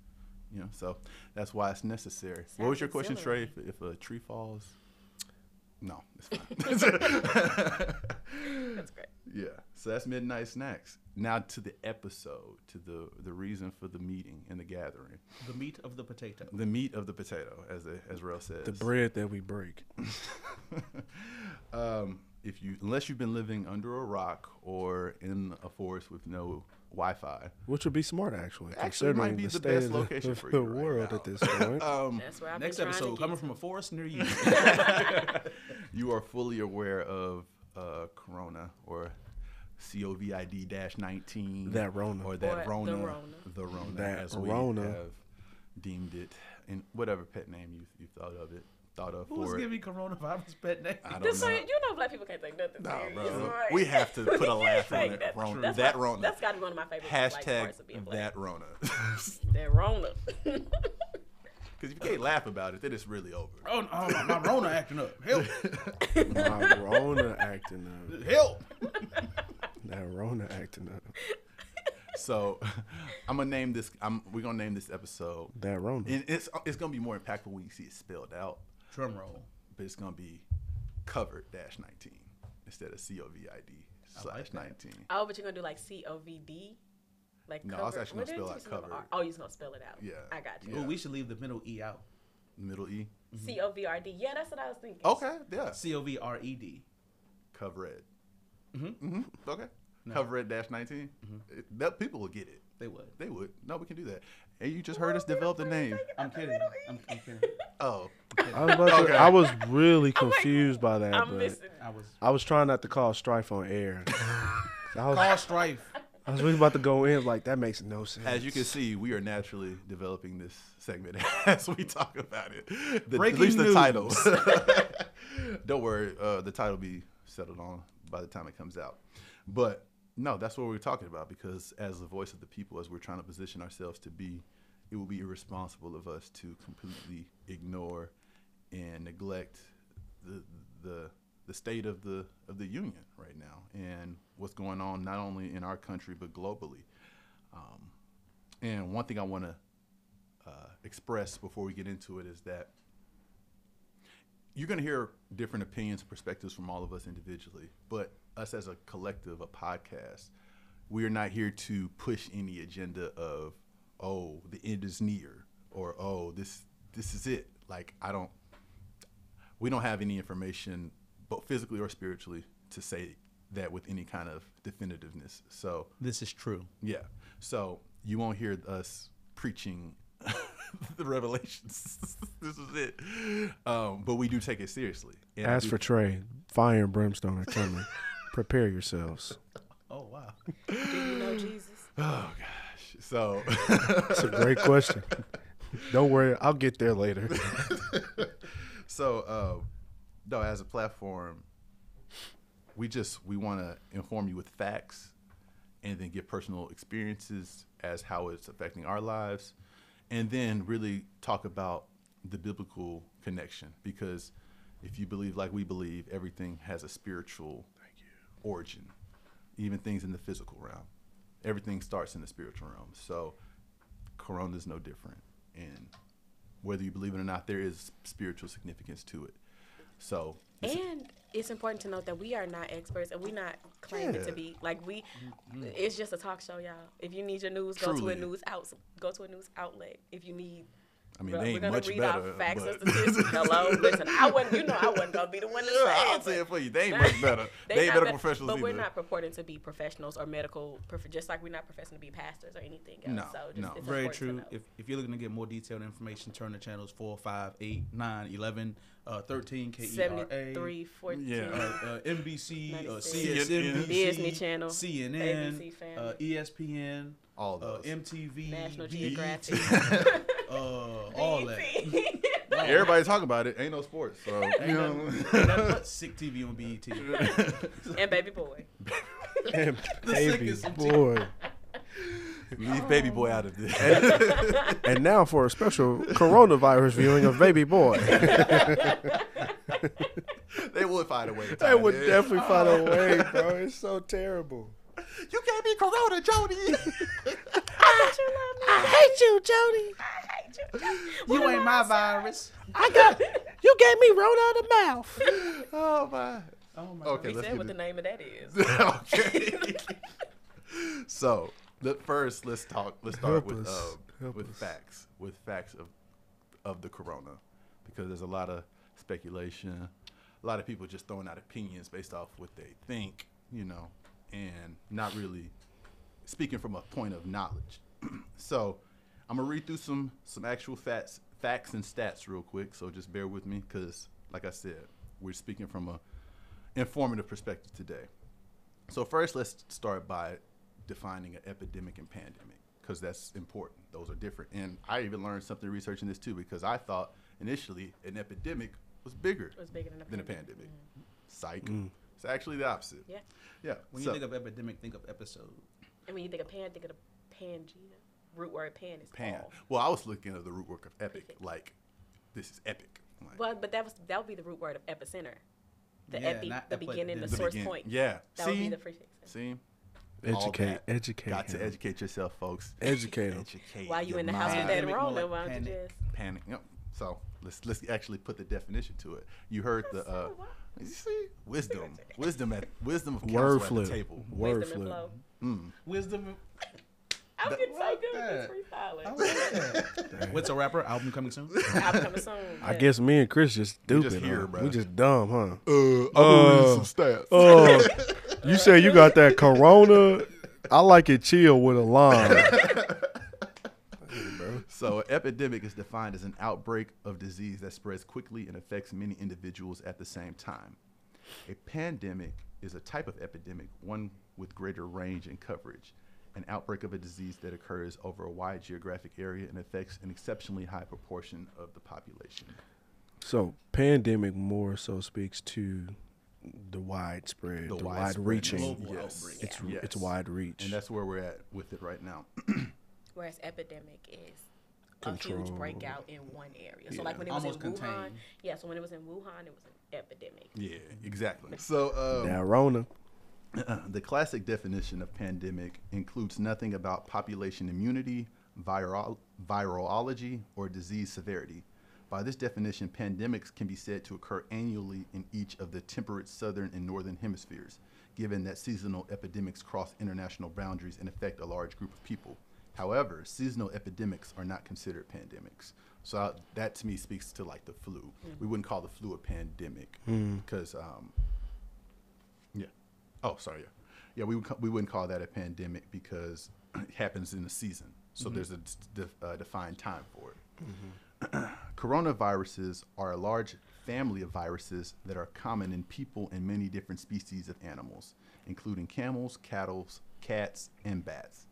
You know, so that's why it's necessary. what was your question, Trey? If, if a tree falls? No, it's fine. [LAUGHS]
That's great.
yeah. So that's midnight snacks. Now to the episode, to the the reason for the meeting and the gathering,
The meat of the potato.
the meat of the potato, as the, as Rel says.
The bread that we break. [LAUGHS]
um, if you unless you've been living under a rock or in a forest with no Wi-Fi,
Which would be smart, actually.
Actually, might be the
state
best location
of
for [LAUGHS]
the
you right
world
now.
at this point. [LAUGHS]
um,
That's where I've
Next
been trying to
episode coming from a forest near you. [LAUGHS]
you are fully aware of uh, Corona or COVID dash nineteen.
That Rona.
or that
Or the
Rona,
Rona.
the Rona,
That
as we
Rona.
have deemed it, in whatever pet name you you thought of it, thought of
Who's
for it.
giving coronavirus pet name?
I don't
This
know.
way, you know, black people can't take nothing
Nah,
serious.
bro.
right?
We have to [LAUGHS] put a laugh on it.
that.
Rona.
That's
That
my-
Rona.
That's got to be one of my favorite like,
Hashtag
parts of being black. [LAUGHS] [LAUGHS]
that Rona.
That Rona.
Because if you can't laugh about it, then it's really over.
Oh, no, oh, my Rona acting up. Help!
My Rona acting up.
Help!
That Rona acting up.
So I'm gonna name this. I'm we're gonna name this episode.
That Rona.
And it's it's gonna be more impactful when you see it spelled out,
Drum roll.
but it's gonna be covered dash 19 instead of C O V I D slash
that.
19.
oh, but you're gonna do like C O V D, like
No, I was actually
what
gonna spell
you
out covered.
Oh, you just gonna spell it out.
Yeah.
I got you.
Yeah.
Oh, we should leave the middle E out.
Middle E.
C O V R D. Yeah, that's what I was thinking.
Okay, yeah.
C O V R E D.
Cover it.
Mm-hmm.
hmm Okay. Cover it dash 19. It- That people will get it.
They would.
They would. No, we can do that. And you just heard us develop the name.
I'm kidding. I'm, I'm kidding. [LAUGHS]
Oh,
I was, about to- I was really confused by that,
I'm
but
missing.
I was.
I was trying not to call strife on air. [LAUGHS] I was,
Call strife.
I was really about to go in like that makes no sense.
as you can see, we are naturally developing this segment [LAUGHS] as we talk about it. The,
Breaking
at least the
news.
title. Don't worry, uh, the title will be settled on by the time it comes out. But no, that's what we're talking about because as the voice of the people, as we're trying to position ourselves to be, it would be irresponsible of us to completely ignore and neglect the the the state of the of the union right now and what's going on not only in our country but globally. Um, and one thing I want to uh, express before we get into it is that you're going to hear different opinions and perspectives from all of us individually, but us as a collective, a podcast, we are not here to push any agenda of, oh, the end is near, or oh, this this is it. Like I don't, we don't have any information, both physically or spiritually, to say that with any kind of definitiveness. So
This is true.
yeah. So you won't hear us preaching [LAUGHS] the revelations. [LAUGHS] this is it. Um, but we do take it seriously. And
As
do-
for Trey, fire and brimstone are coming. [LAUGHS] Prepare yourselves. [LAUGHS]
Oh wow.
Do you know Jesus? [LAUGHS]
oh gosh. So
That's a great question. Don't worry, I'll get there later. [LAUGHS]
so uh, no, as a platform, we just we want to inform you with facts, and then give personal experiences as how it's affecting our lives, and then really talk about the biblical connection because if you believe like we believe, everything has a spiritual origin, even things in the physical realm. Everything starts in the spiritual realm. So Corona is no different, and whether you believe it or not, there is spiritual significance to it. So
And it's important to note that we are not experts and we're not claiming
Yeah.
to be. Like we, it's just a talk show, y'all. If you need your news, go to a news out, go to a news outlet. If you need,
I mean,
Bro,
they
we're
ain't
gonna
much
read
better.
our facts
but-
and statistics. Hello, listen. I wouldn't. you know, I wasn't gonna be the one to [LAUGHS] say
Yeah,
it.
I'll say it for you. They ain't [LAUGHS] much better. they, ain't better
be-
professionals
But
either.
we're not purporting to be professionals or medical, prof- just like we're not professing to be pastors or anything else.
No,
so just,
no.
it's
Very true. If, if you're looking to get more detailed information, turn to channels 4, 5, 8, 9, 11, uh, 13, KERA.
73, 14.
Yeah.
Uh, uh, NBC, uh, CSNBC,
Disney Channel,
CNN,
ABC
uh, ESPN,
All
uh,
those.
MTV,
National
BET,
Geographic. [LAUGHS]
uh, all that. [LAUGHS] [LAUGHS]
Everybody talk about it. Ain't no sports. So you know.
nothing, ain't nothing but sick TV on BET. [LAUGHS]
and Baby Boy.
And baby boy.
Leave baby boy out of this.
And now for a special coronavirus viewing of Baby Boy.
they would find a way to.
They would
it in.
definitely find a way, bro. It's so terrible.
You can't be Corona, Jody.
I hate you, Jody.
I hate you You ain't my virus.
I got you gave me Rona in the mouth. [LAUGHS]
oh my.
Oh my
Okay,
We
let's
said
get
what
it.
the name of that is. [LAUGHS]
okay. [LAUGHS] so, the, first, let's talk. Let's start
Help
with uh, with
us.
facts. With facts of of the corona, because there's a lot of speculation. A lot of people just throwing out opinions based off what they think, you know, and not really speaking from a point of knowledge. So, I'm gonna read through some some actual facts, facts and stats real quick. So just bear with me, because like I said, we're speaking from a informative perspective today. So first, let's start by defining an epidemic and pandemic because that's important. Those are different. And I even learned something researching this too because I thought initially an epidemic was bigger
It was bigger than a
than a
pandemic.
pandemic. Mm-hmm. Psych. Mm. It's actually the opposite.
Yeah.
Yeah.
When
so-
you think of epidemic, think of episode.
And when you think of pan, think of the Pangea. Root word pan is
pan.
all.
Well, I was looking at the root work of epic,
Prefix.
like this is epic. Like,
But but that was that would be the root word of epicenter. The
Yeah,
epi, the
epi-
beginning, the,
the
source
begin-
point.
Yeah.
That
See?
would be the prefix.
See? All
Educate,
that.
educate.
Got to educate yourself, folks.
Educate.
Educate
While you
your
in the house with
mind.
that
Pandemic,
wrong,
more
then
like
why don't you
panic.
just
panic. Yep. So let's let's actually put the definition to it. You heard the uh,
so
you see wisdom, [LAUGHS] wisdom at wisdom of
Word
counsel at the table.
Word
wisdom and
flip.
flow?
Mm.
Wisdom.
I'm
That-
getting so good
that.
at this freestyling.
I like that. What's a rapper? Album coming soon. [LAUGHS]
I'm coming soon.
I guess me and Chris just
We
stupid.
just here,
huh?
bruh.
We just dumb, huh?
Uh, I'm
gonna read
some
some
stats.
Oh, you say you got that Corona? I like it chill with a lime. [LAUGHS] [LAUGHS]
So, an epidemic is defined as an outbreak of disease that spreads quickly and affects many individuals at the same time. A pandemic is a type of epidemic, one with greater range and coverage. An outbreak of a disease that occurs over a wide geographic area and affects an exceptionally high proportion of the population.
So pandemic more so speaks to the widespread, the, wide reaching.
Yes.
outbreak.
It's
Yes.
it's wide reach.
And that's where we're at with it right now. [CLEARS THROAT]
Whereas epidemic is a huge breakout in one area. So like when it was
Almost
in Wuhan,
contained.
yeah. So when it was in Wuhan, it was an epidemic.
yeah, exactly. So, um,
now Rona. [CLEARS THROAT]
the classic definition of pandemic includes nothing about population immunity, viral, virology, or disease severity. By this definition, pandemics can be said to occur annually in each of the temperate southern and northern hemispheres, given that seasonal epidemics cross international boundaries and affect a large group of people. However, seasonal epidemics are not considered pandemics. So uh, that to me speaks to like the flu. We wouldn't call the flu a pandemic because um. Oh, sorry. Yeah, yeah. We would we wouldn't call that a pandemic because it happens in a season. So there's a def- uh, defined time for it. [CLEARS THROAT] Coronaviruses are a large family of viruses that are common in people and many different species of animals, including camels, cattle, cats, and bats.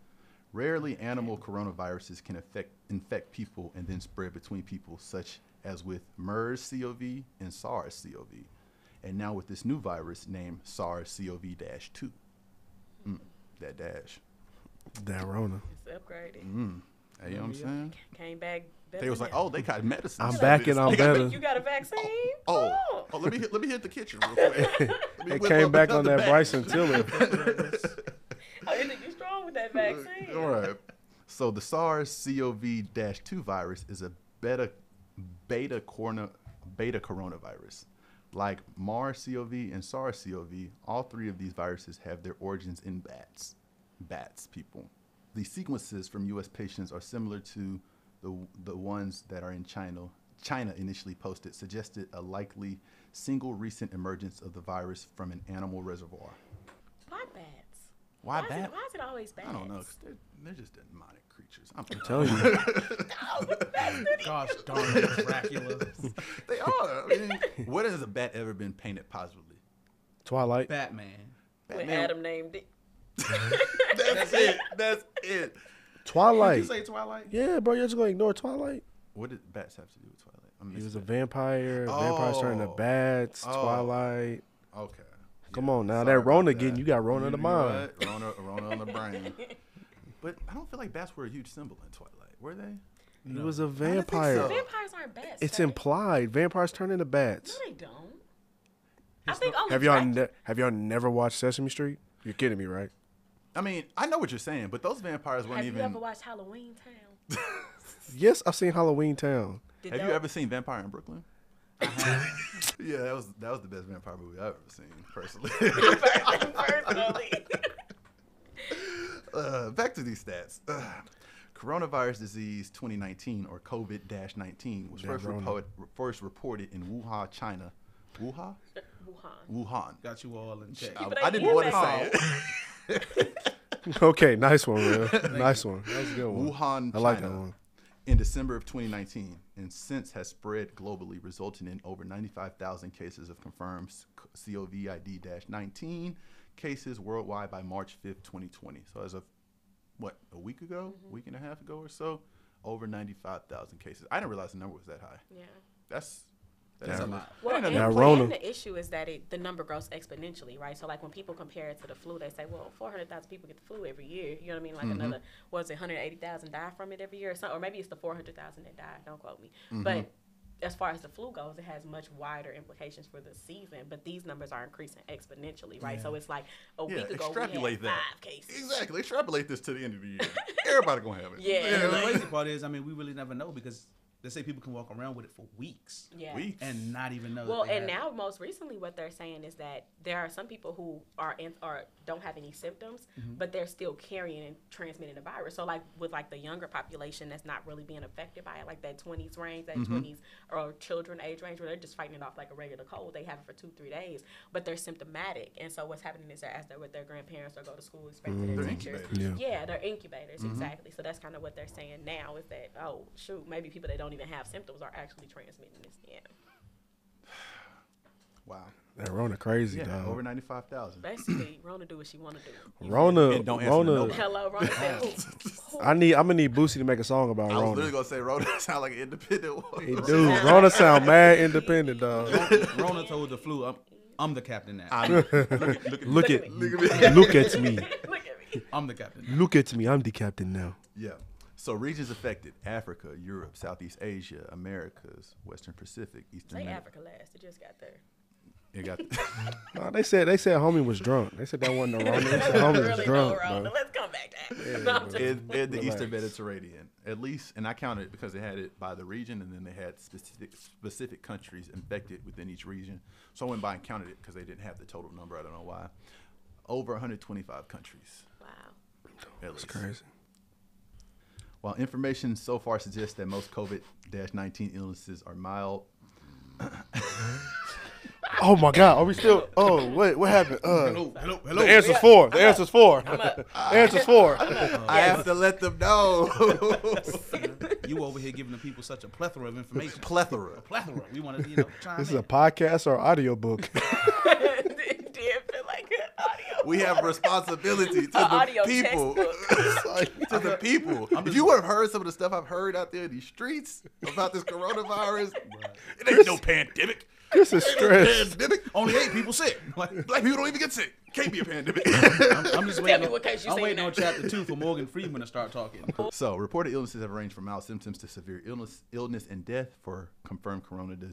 Rarely, animal coronaviruses can affect, infect people and then spread between people, such as with MERS-CoV and SARS-CoV, and now with this new virus named SARS-CoV-2. Mm, that dash.
That Rona.
It's upgraded.
Mm. Hey, you know what I'm saying?
Came back. Better
They was like,
ever.
oh, they got medicine.
I'm
for
back
this."
and I'm
They got-
better.
You got a vaccine?
Oh,
Oh.
oh, let me hit, let me hit the kitchen real quick. [LAUGHS]
It came back on that
batch.
Bryson Tiller. [LAUGHS]
Oh, you think you strong with that vaccine?
All right. So the SARS-CoV-2 virus is a beta beta corona beta coronavirus. Like MERS-CoV and SARS-CoV, all three of these viruses have their origins in bats. Bats, people. The sequences from U.S. patients are similar to the the ones that are in China. China initially posted suggested a likely single recent emergence of the virus from an animal reservoir.
Why bats?
Why
Is
bat?
it, why is it always bats?
I don't know. they're, they're just demonic creatures. I'm
telling you. [LAUGHS]
Gosh darn it, Dracula. [LAUGHS]
They are. I mean, when has a bat ever been painted positively?
Twilight.
Batman.
When Adam named it. [LAUGHS]
That's it. That's it.
Did
Twilight.
you say Twilight?
Yeah, bro, you're just gonna ignore Twilight.
What did bats have to do with Twilight? I'm
He was
missing
a vampire. Vampires turning to
Oh.
bats.
Oh.
Twilight.
Okay.
Come on now,
Sorry
that
about
Rona
that.
getting you got Rona
You-
in the mind.
what? Rona, Rona on the brain. But I don't feel like bats were a huge symbol in Twilight, were they?
It was a
don't think
vampire.
so.
Vampires aren't bats.
It's
Trey.
implied. Vampires turn into bats.
No,
bats.
they don't. I think only
Have y'all ne- have y'all never watched Sesame Street? You're kidding me, right?
I mean, I know what you're saying, but those vampires weren't
Have
even.
Have you ever watched Halloween Town? [LAUGHS]
Yes, I've seen Halloween Town.
Did
have you ever seen Vampire in Brooklyn? [LAUGHS] Yeah, that was that was the best vampire movie I've ever seen, personally. [LAUGHS]
Personally.
Uh, back to these stats. Ugh. Coronavirus disease 2019 or COVID 19 was
Yeah,
first,
Rona.
report, first reported in Wuhan, China. Wuhan?
Wuhan.
Wuhan.
Got you all in check.
I,
but
I didn't want to say it. [LAUGHS]
Okay, nice one, real. nice one. That was a good one.
Wuhan,
I like
China,
that one.
in December of 2019, and since has spread globally, resulting in over 95,000 cases of confirmed COVID-19 cases worldwide by March 5th, 2020. So as of what a week ago,
Mm-hmm.
week and a half ago or so, over 95,000 cases. I didn't realize the number was that high.
Yeah.
That's
That's a lot.
Well,
ain't
and.
Now, Rona-
and the issue is that it, the number grows exponentially, right? So, like when people compare it to the flu, they say, well, 400,000 people get the flu every year. You know what I mean? Like
Mm-hmm.
another, was it 180,000 die from it every year or something? Or maybe it's the 400,000 that died. Don't quote me.
Mm-hmm.
But as far as the flu goes, it has much wider implications for the season. But these numbers are increasing exponentially, right? So it's like a
Yeah,
week ago
extrapolate
we had
that.
five cases.
Exactly. Extrapolate this to the end of the year. Everybody gonna have it. [LAUGHS]
Yeah.
And the
like-
crazy part is, I mean, we really never know because they say people can walk around with it for weeks
Yeah.
Weeks.
and not even know.
Well,
that
and
have
now most recently, what they're saying is that there are some people who are in, or don't have any symptoms,
Mm-hmm.
but they're still carrying and transmitting the virus. So, like with like the younger population that's not really being affected by it, like that twenties range, that
Mm-hmm.
20s or children age range, where they're just fighting it off like a regular cold. They have it for two, three days, but they're symptomatic. And so, what's happening is that as they're with their grandparents or go to school, expecting
Mm-hmm.
their
They're
teachers.
Yeah.
yeah, they're incubators exactly. So that's kind of what they're saying now is that oh shoot, maybe people that don't even have symptoms are actually transmitting this. [SIGHS] Yeah,
Wow.
That Rona crazy,
Yeah,
dog.
over 95,000.
basically, [CLEARS THROAT] Rona do what she want to do. [CLEARS THROAT]
Rona,
And don't
Rona.
nobody.
Hello, Rona said who? Who?
I need. I'm gonna need Boosie to make a song about Rona.
I was
Rona.
literally gonna say Rona [LAUGHS] sound like an independent one.
He do. Rona sound mad independent, dog.
Rona told the flu, I'm, I'm the captain now.
I'm, look, at- look,
Look at,
look at [LAUGHS] me.
look at me.
Look at me.
I'm the captain.
Look at me. I'm the captain now.
Yeah. So regions affected: Africa, Europe, Southeast Asia, Americas, Western Pacific, Eastern.
Say
Med-
Africa last. It just got there.
It got [LAUGHS]
Nah, they said they said homie was drunk. They said that wasn't the Rona. They said homie was drunk,
no Rona.
bro.
Let's come back to that. No, I'm
in, in the
Relax.
Eastern Mediterranean, at least, and I counted it because they had it by the region, and then they had specific specific countries infected within each region. So I went by and counted it because they didn't have the total number. I don't know why. Over 125 countries.
wow.
At
It's crazy.
While information so far suggests that most COVID-19 illnesses are mild, [LAUGHS]
Oh my God, are we still? Oh wait, what happened? Uh,
Hello, hello, hello.
the answer's four. [LAUGHS] The answer's four. the answer's four.
I have to let them know. [LAUGHS]
You over here giving the people such a plethora of information.
Plethora.
plethora. We want to, you know, chime
This is
in.
a podcast or audiobook.
it did feel like an audio.
We have responsibility [LAUGHS] to
A
the people.
textbook. [LAUGHS]
to the people. If you would have heard some of the stuff I've heard out there in these streets about this coronavirus, [LAUGHS] it ain't no pandemic.
this is
Ain't no
stress.
pandemic.
Only eight people sick. Like,
Black people don't even get sick. Can't be a pandemic.
I'm, I'm just waiting. on-
case
I'm
seen
waiting on chapter two for Morgan Freeman to start talking.
so, reported illnesses have ranged from mild symptoms to severe illness, illness and death for confirmed coronavirus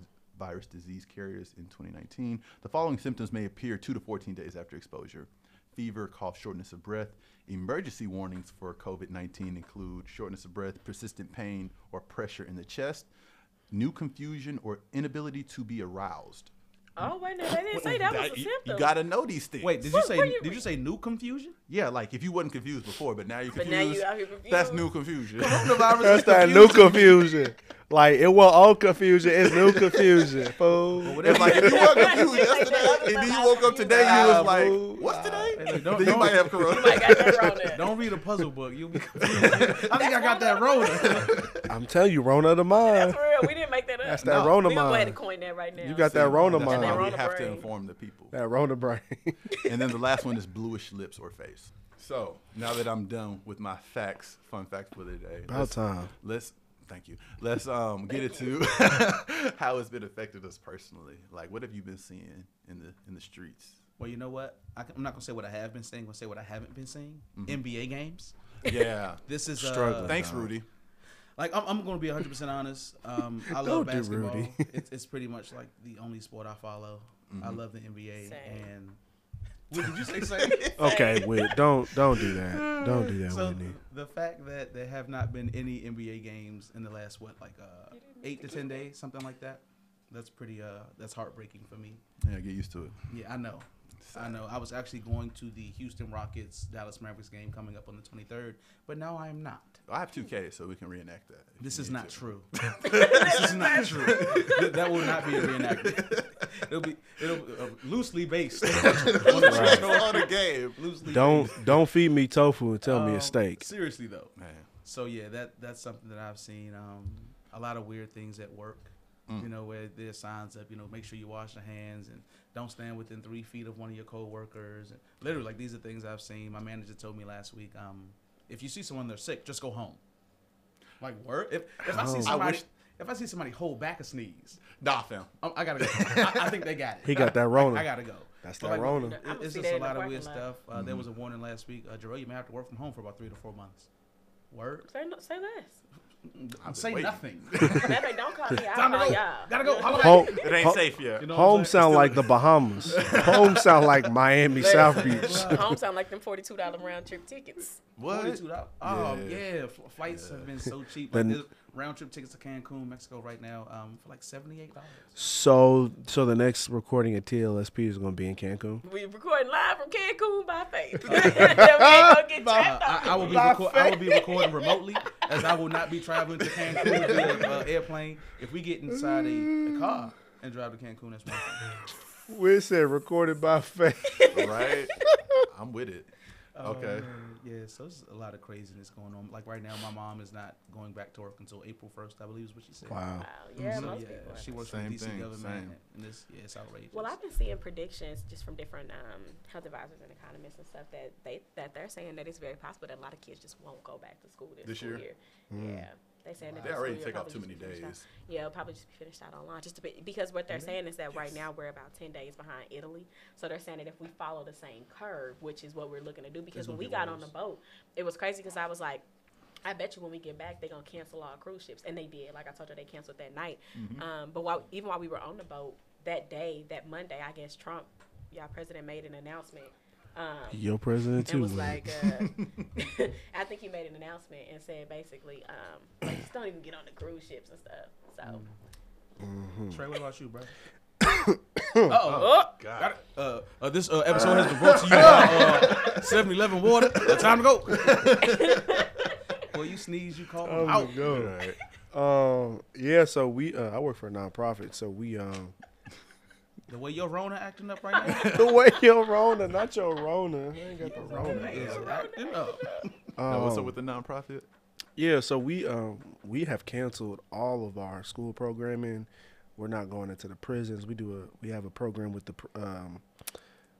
disease carriers in 2019. The following symptoms may appear two to 14 days after exposure: fever, cough, shortness of breath. Emergency warnings for COVID-19 include shortness of breath, persistent pain or pressure in the chest, new confusion or inability to be aroused.
Oh wait, no, they didn't say that was a
you,
symptom.
you gotta know these things.
Wait, did you
What-
say?
what you
did you say new confusion?
Yeah, like if you wasn't confused before, but now you're confused.
But
confused.
now you out here
That's new confusion. [LAUGHS]
That's that new confusion. Like it was old confusion. It's new confusion. Fool.
It's like if you were confused yesterday and then you woke up today, you was like, "What's today?"
Hey, look, don't-
Then you
don't-
might have corona.
I got that wrong there.
Don't read a puzzle book. You'll be confused. I think I got that Rona. [LAUGHS]
I'm telling you, Rona the mind.
That's real. We didn't make that up.
That's that Rona mind.
we gonna go ahead
mind.
and coin that right now.
You got that Rona
That's
mind.
why we
Rona
have to inform the people.
That Rona brain.
And then the last one is bluish lips or face. So now that I'm done with my facts, fun facts for the day.
About
let's-
time.
Let's thank you. Let's um get it to [LAUGHS] how it's been affected us personally. Like, what have you been seeing in the in the streets?
Well, you know what? I, am not gonna say what I have been seeing. I'm gonna say what I haven't been seeing.
Mm-hmm.
NBA games.
Yeah. [LAUGHS]
This is uh,
Struggling.
Thanks,
dog.
Rudy.
Like I'm, I'm going to be 100 percent honest. Um, I
Don't
love
do
basketball.
Rudy. [LAUGHS]
it's, it's pretty much like the only sport I follow. I
Mm-hmm.
love the NBA.
Same.
And what did you say? [LAUGHS] Same?
Okay, Whit, don't don't do that. Don't do that,
so
Whitney.
the fact that there have not been any NBA games in the last what like uh, eight to ten days, something like that. that's pretty uh that's heartbreaking for me.
Yeah, get used to it.
Yeah, I know. I know. I was actually going to the Houston Rockets Dallas Mavericks game coming up on the 23rd, but now I am not.
I have 2K, so we can reenact that.
This is not
to.
true. [LAUGHS] this is not true. That will not be a reenactment. It'll be it'll uh, loosely based. on the show.
on the game.
Loosely
Don't
based.
don't feed me tofu and tell me
Um,
it's steak.
Seriously though.
Man,
So yeah, that that's something that I've seen. Um, a lot of weird things at work.
Mm.
You know, where there's signs up. You know, make sure you wash your hands and don't stand within three feet of one of your coworkers. And literally, like these are things I've seen. My manager told me last week. Um, if you see someone they're sick, just go home. Like word. If if I see
Oh. I
somebody,
wish-
if I see somebody hold back a sneeze,
nah, fam.
I, I gotta go. I, I think they got [LAUGHS] it.
He got that Rona.
I, gotta go.
That's
But,
that
like,
Rona.
it- It's just a lot of weird
parking lot.
stuff. Uh, There was a warning last week. Uh, Jarrell, you may have to work from home for about three to four months. Word.
Say, no, say less.
I'm saying
waiting.
nothing. [LAUGHS]
Baby, don't call me.
Time to
I'll
go.
y'all.
Gotta go. Holla
Home,
It ain't
ho-
safe yet.
You know
home sound like the Bahamas. home sound like Miami South Beach.
Home sound like them forty-two dollar round trip tickets.
What?
Forty-two dollars. Oh
Yeah.
yeah, F- flights have been so cheap.
The-
Like, there's round trip tickets to Cancun, Mexico, right now, um, for like seventy-eight dollars.
So so the next recording at TLSP is gonna be in Cancun.
We recording live from Cancun by faith. we ain't get trapped
I. I will be reco- I will be recording remotely, as I will not be traveling to Cancun via uh, airplane. If we get inside a, a car and drive to Cancun, that's one thing.
We said recorded by faith.
right? [LAUGHS] I'm with it. Okay.
Uh, yeah, so there's a lot of craziness going on. Like right now, my mom is not going back to work until April 1st, I believe is what she said.
Wow.
Wow, yeah,
So,
most
yeah,
people.
she works
Same
for the DC
thing,
government,
same.
and this, yeah, it's outrageous.
Well, I've been seeing predictions just from different um, health advisors and economists and stuff that they that they're saying that it's very possible that a lot of kids just won't go back to school this,
This
school
year?
Yeah, they saying that
They already take off too many
finished out-
days.
Yeah, it'll probably just be finished out online, just a bit because what they're saying is that right now we're about ten days behind Italy. So they're saying that if we follow the same curve, which is what we're looking to do, because when we got on the boat, it was crazy because I was like. I bet you when we get back, they're gonna cancel all cruise ships, and they did. Like I told you, they canceled that night.
Mm-hmm.
Um, but while even while we were on the boat that day, that Monday, I guess Trump, y'all president, made an announcement. Um,
Your president
and
too.
was like, uh, [LAUGHS] [LAUGHS] I think he made an announcement and said basically, um, [CLEARS THROAT] like, just don't even get on the cruise ships and stuff. So,
Mm-hmm.
Trey, what about you, bro? [COUGHS]
Oh,
oh,
God.
Uh, uh, this uh, episode has been brought to you by uh, [LAUGHS] 7-Eleven water. Uh, time to go. Boy, you sneeze, you call
Oh
them
my
out.
God.
Right.
Um. Yeah. So we. Uh, I work for a nonprofit. So we. Um.
The way your Rona acting up right now [LAUGHS]
the way your Rona, not your Rona. I ain't got the Rona.
is acting up.
Now, what's up
Um,
with the nonprofit?
Yeah, so we um we have canceled all of our school programming. We're not going into the prisons. We do a we have a program with the um,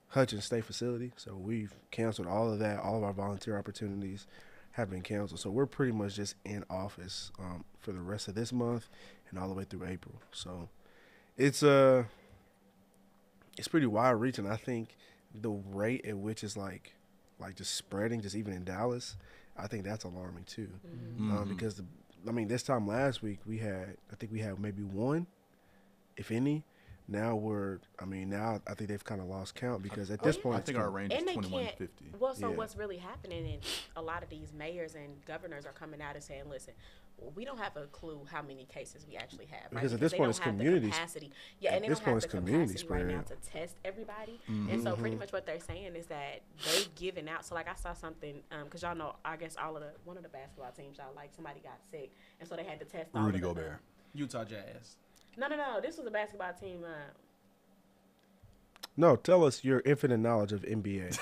Hutchins State Facility. So we've canceled all of that. All of our volunteer opportunities have been canceled. So we're pretty much just in office um, for the rest of this month and all the way through April. So it's uh it's pretty wide reaching. I think the rate at which it's like like just spreading, just even in Dallas, I think that's alarming too. Um,
Mhm.
because the, I mean, this time last week we had, I think we had maybe one, if any. Now we're, I mean, now I think they've kind of lost count because at this
yeah.
point,
I think our range is
and they
21
can't.
to 50.
Well, so
Yeah.
what's really happening, and a lot of these mayors and governors are coming out and saying, "Listen, we don't have a clue how many cases we actually have, right?
Because at this
they
point
don't
it's community
the capacity. Yeah,
at
and they
this
don't
point
have
it's
the
community
capacity right now to test everybody.
Mm-hmm.
And so, pretty much what they're saying is that they've given out. So, like, I saw something because y'all know, I guess all of the one of the basketball teams, y'all like somebody got sick, and so they had to test. all
Rudy
of the-
Gobert.
Utah Jazz.
No, no, no. This was a basketball team. Uh,
no, tell us your infinite knowledge of NBA.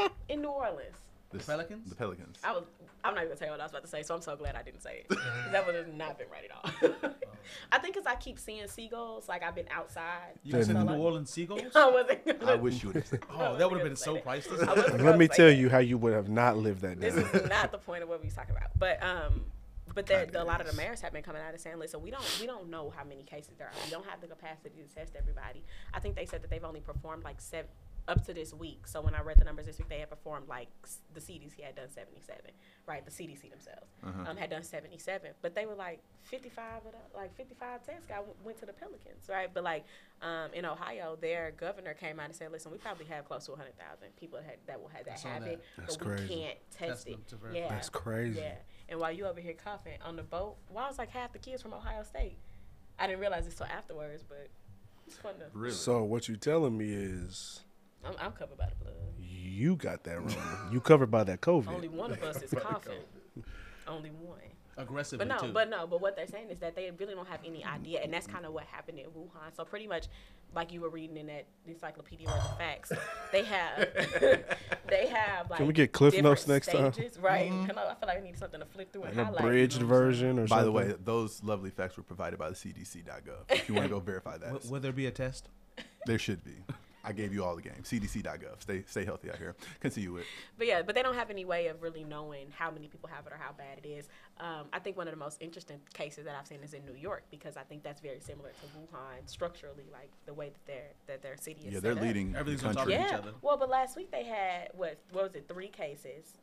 [LAUGHS]
in New Orleans.
The
Pelicans?
The Pelicans.
I was. I'm not even gonna tell you what I was about to say, so I'm so glad I didn't say it. [LAUGHS] that would have not been right at all. [LAUGHS] I think because I keep seeing seagulls, like I've been outside.
You
Then-
said the New Orleans Seagulls? [LAUGHS]
I wasn't. Gonna,
I wish you would have said
Oh, that would have been so priceless.
I wasn't
Let
gonna
me
say
tell
that.
you how you would have not lived that day.
This
down.
is not the point of what we was talking about. But um, but there,
Kinda
a lot of the mayors have been coming out and saying, listen, so we don't we don't know how many cases there are. We don't have the capacity to test everybody. I think they said that they've only performed like seven up to this week. So when I read the numbers this week, they had performed like the CDC had done seventy seven, right? The CDC themselves
Uh-huh.
um, had done seventy seven, but they were like fifty five of the like fifty five tests got went to the Pelicans, right? But like um, in Ohio, their governor came out and said, listen, we probably have close to hundred thousand people that, that will have that
saw
have
that.
it,
That's
but we
crazy.
can't test
Test
it.
them to verify.
Yeah,
That's crazy.
yeah. And while you over here coughing on the boat, why was like half the kids from Ohio State? I didn't realize this till afterwards, but it's fun to.
Really?
So what you telling me is
I'm, I'm covered by the blood.
you got that wrong. you covered by that COVID.
Only one of us is coughing. Only one.
Aggressively
But no,
too.
but no, but what they're saying is that they really don't have any idea, and that's kind of what happened in Wuhan. So pretty much, like you were reading in that encyclopedia of the facts, they have, [LAUGHS] they have like.
we get Cliff Notes next time?
stages, Right. Mm-hmm. I, know, I feel like I need something to flip through and
An
highlight.
abridged mm-hmm. version or
By the way, those lovely facts were provided by the CDC.gov. If you want to go verify that, [LAUGHS]
W- will there be a test?
there should be. I gave you all the game. CDC.gov. Stay stay healthy out here. Continue with.
But yeah, but they don't have any way of really knowing how many people have it or how bad it is. Um, I think one of the most interesting cases that I've seen is in New York because I think that's very similar to Wuhan structurally, like the way that their that their city is.
Yeah, they're
set up.
leading the
Everything's on top
country.
of each
Yeah.
other.
Well, but last week they had what what was it? Three cases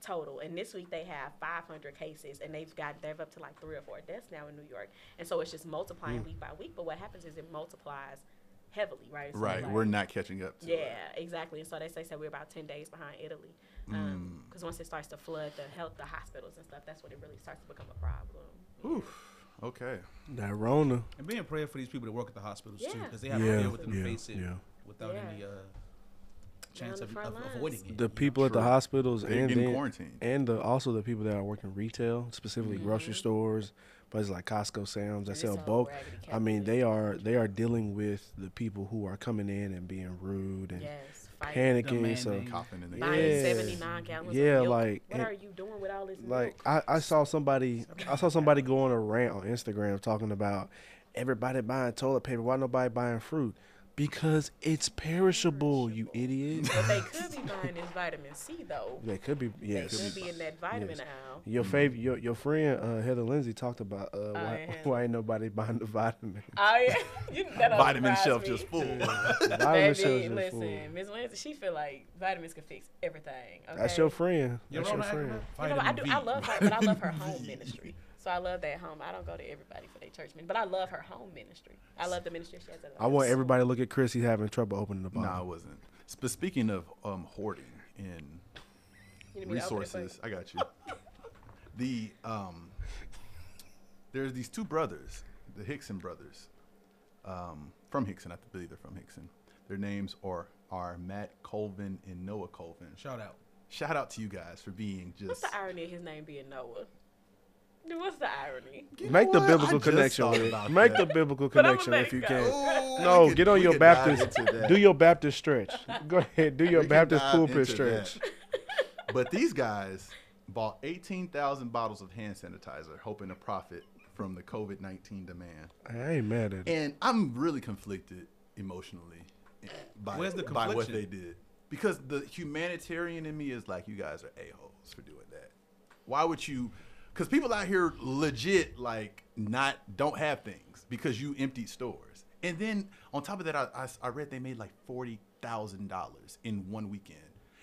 total, and this week they have 500 cases, and they've got they're up to like three or four deaths now in New York, and so it's just multiplying week by week. But what happens is it multiplies heavily, right? So
Right,
like-
we're not catching up. To it.
yeah, exactly. And so they say so we're about ten days behind Italy, um, mm. because once it starts to flood the health, the hospitals and stuff, that's when it really starts to become a problem.
Oof. Okay.
that Rona.
And being prayer for these people that work at the hospitals too, because they have
Yeah,
to deal with them
yeah,
face it
yeah.
without
Yeah.
any uh, chance of, of avoiding it.
The
you know?
people at the hospitals
They're
and
getting
then, and the also the people that are working retail, specifically grocery mm-hmm. stores, places like Costco, Sam's that sell bulk. I mean, they are they are dealing with the people who are coming in and being rude and
Yes, fighting.
panicking. So
Coughing in the
Yeah.
79 gallons
Yeah,
of milk.
like,
what
and-
are you doing with all this
like
milk?
I, I saw somebody I saw somebody go on a rant on Instagram talking about everybody buying toilet paper. Why nobody buying fruit? Because it's perishable, you idiot.
What they [LAUGHS] could be buying is vitamin C though.
They could be
They
yes.
could be in that vitamin
Yes.
aisle.
Your favorite, your your friend uh, Heather Lindsay talked about uh, why,
yeah.
why ain't nobody buying the vitamin. [LAUGHS]
Oh yeah, [LAUGHS] you, that
Vitamin shelf
me.
just full.
vitamin
Baby,
shells are full.
listen, Miss Lindsay, she feel like vitamins can fix everything. Okay?
That's your friend.
Your
That's your
Rona
friend.
You know, I do.
Vitamin
I
V.
love her, but I love her home ministry. So I love that home. I don't go to everybody for their church ministry, but I love her home ministry. I love the ministry she has. At
I want everybody to look at Chris. He's having trouble opening the
No, I
bottle.
wasn't. But speaking of um, hoarding and
You need me to open it for you?
resources, I got you. [LAUGHS] the um, there's these two brothers, the Hixson brothers, um, from Hixson. I believe they're from Hixson. Their names are are Matt Colvin and Noah Colvin.
Shout out.
Shout out to you guys for being just.
What's
just.
the irony of his name being Noah? Dude, what's the irony?
You
Make
know
the biblical connection.
thought
Rick.
about
Make
that.
the biblical connection if you can.
Ooh,
No,
could-
get on your Baptist. Do your Baptist stretch. [LAUGHS] Go ahead. Do your
We
Baptist pulpit stretch. [LAUGHS]
But these guys bought 18,000 bottles of hand sanitizer, hoping to profit from the COVID 19 demand.
I ain't mad at it.
And I'm really conflicted emotionally eh,
by, the
by what they did. Because the humanitarian in me is like, you guys are a-holes for doing that. Why would you? Because people out here legit, like, not, don't have things because you emptied stores. And then on top of that, I, I, I read they made like $40,000 in one weekend.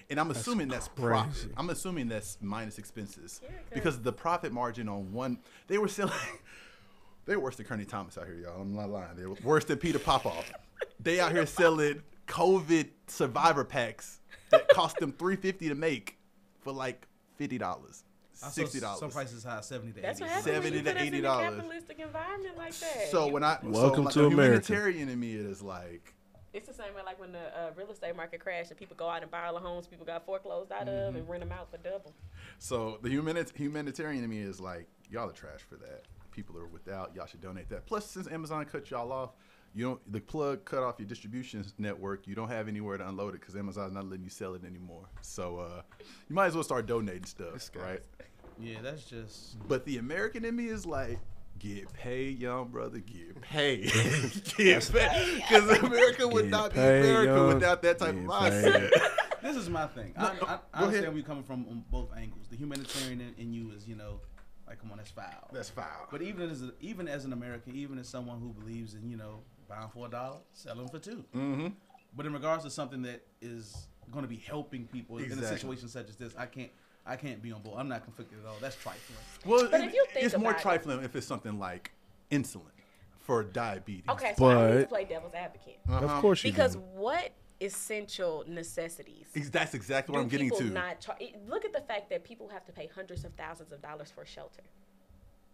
And I'm assuming that's, profit. I'm assuming that's minus expenses.
Yeah, 'cause-
because the profit margin on one, they were selling. [LAUGHS] They're worse than Kearney Thomas out here, y'all. I'm not lying. They're worse than Peter Popoff. they out here selling COVID survivor packs that cost them three fifty to make for like fifty dollars,
I saw
sixty dollars.
Some prices high, seventy to
That's
eighty.
what
70
you
to
put us in a
$80.
capitalistic environment like that.
So when I
Welcome
so like
to
the
America.
humanitarian in me it is like
It's the same way like when the uh, real estate market crashed and people go out and buy all the homes people got foreclosed out
Mm-hmm.
of and rent them out for double.
so the humanit- humanitarian in me is like y'all are trash for that. People are without. Y'all should donate that. Plus, since Amazon cut y'all off, you don't the plug cut off your distribution network. You don't have anywhere to unload it because Amazon's not letting you sell it anymore. So uh, you might as well start donating stuff, right?
Yeah, that's just.
But the American in me is like, get paid, young brother, get [LAUGHS] paid. [LAUGHS] get paid. Because America would
Get
not be
paid,
America
young.
without that type of mindset. [LAUGHS]
This is my thing. I, I, I understand
ahead.
where you're coming from on both angles. The humanitarian in, in you is, you know, like, come on, that's foul.
That's foul.
But even as a, even as an American, even as someone who believes in you know buying for a dollar, selling for 2
mm-hmm.
But in regards to something that is going to be helping people in a situation such as this, I can't I can't be on board. I'm not conflicted at all. That's trifling.
Well,
But
it-
if you think
it's more
about it-
trifling if it's something like insulin for diabetes.
Okay, so I need to
But-
play devil's advocate.
Uh-huh.
Of course you
Because
do.
what essential necessities
That's exactly what
do
I'm getting
people
to.
not char- Look at the fact that people have to pay hundreds of thousands of dollars for shelter.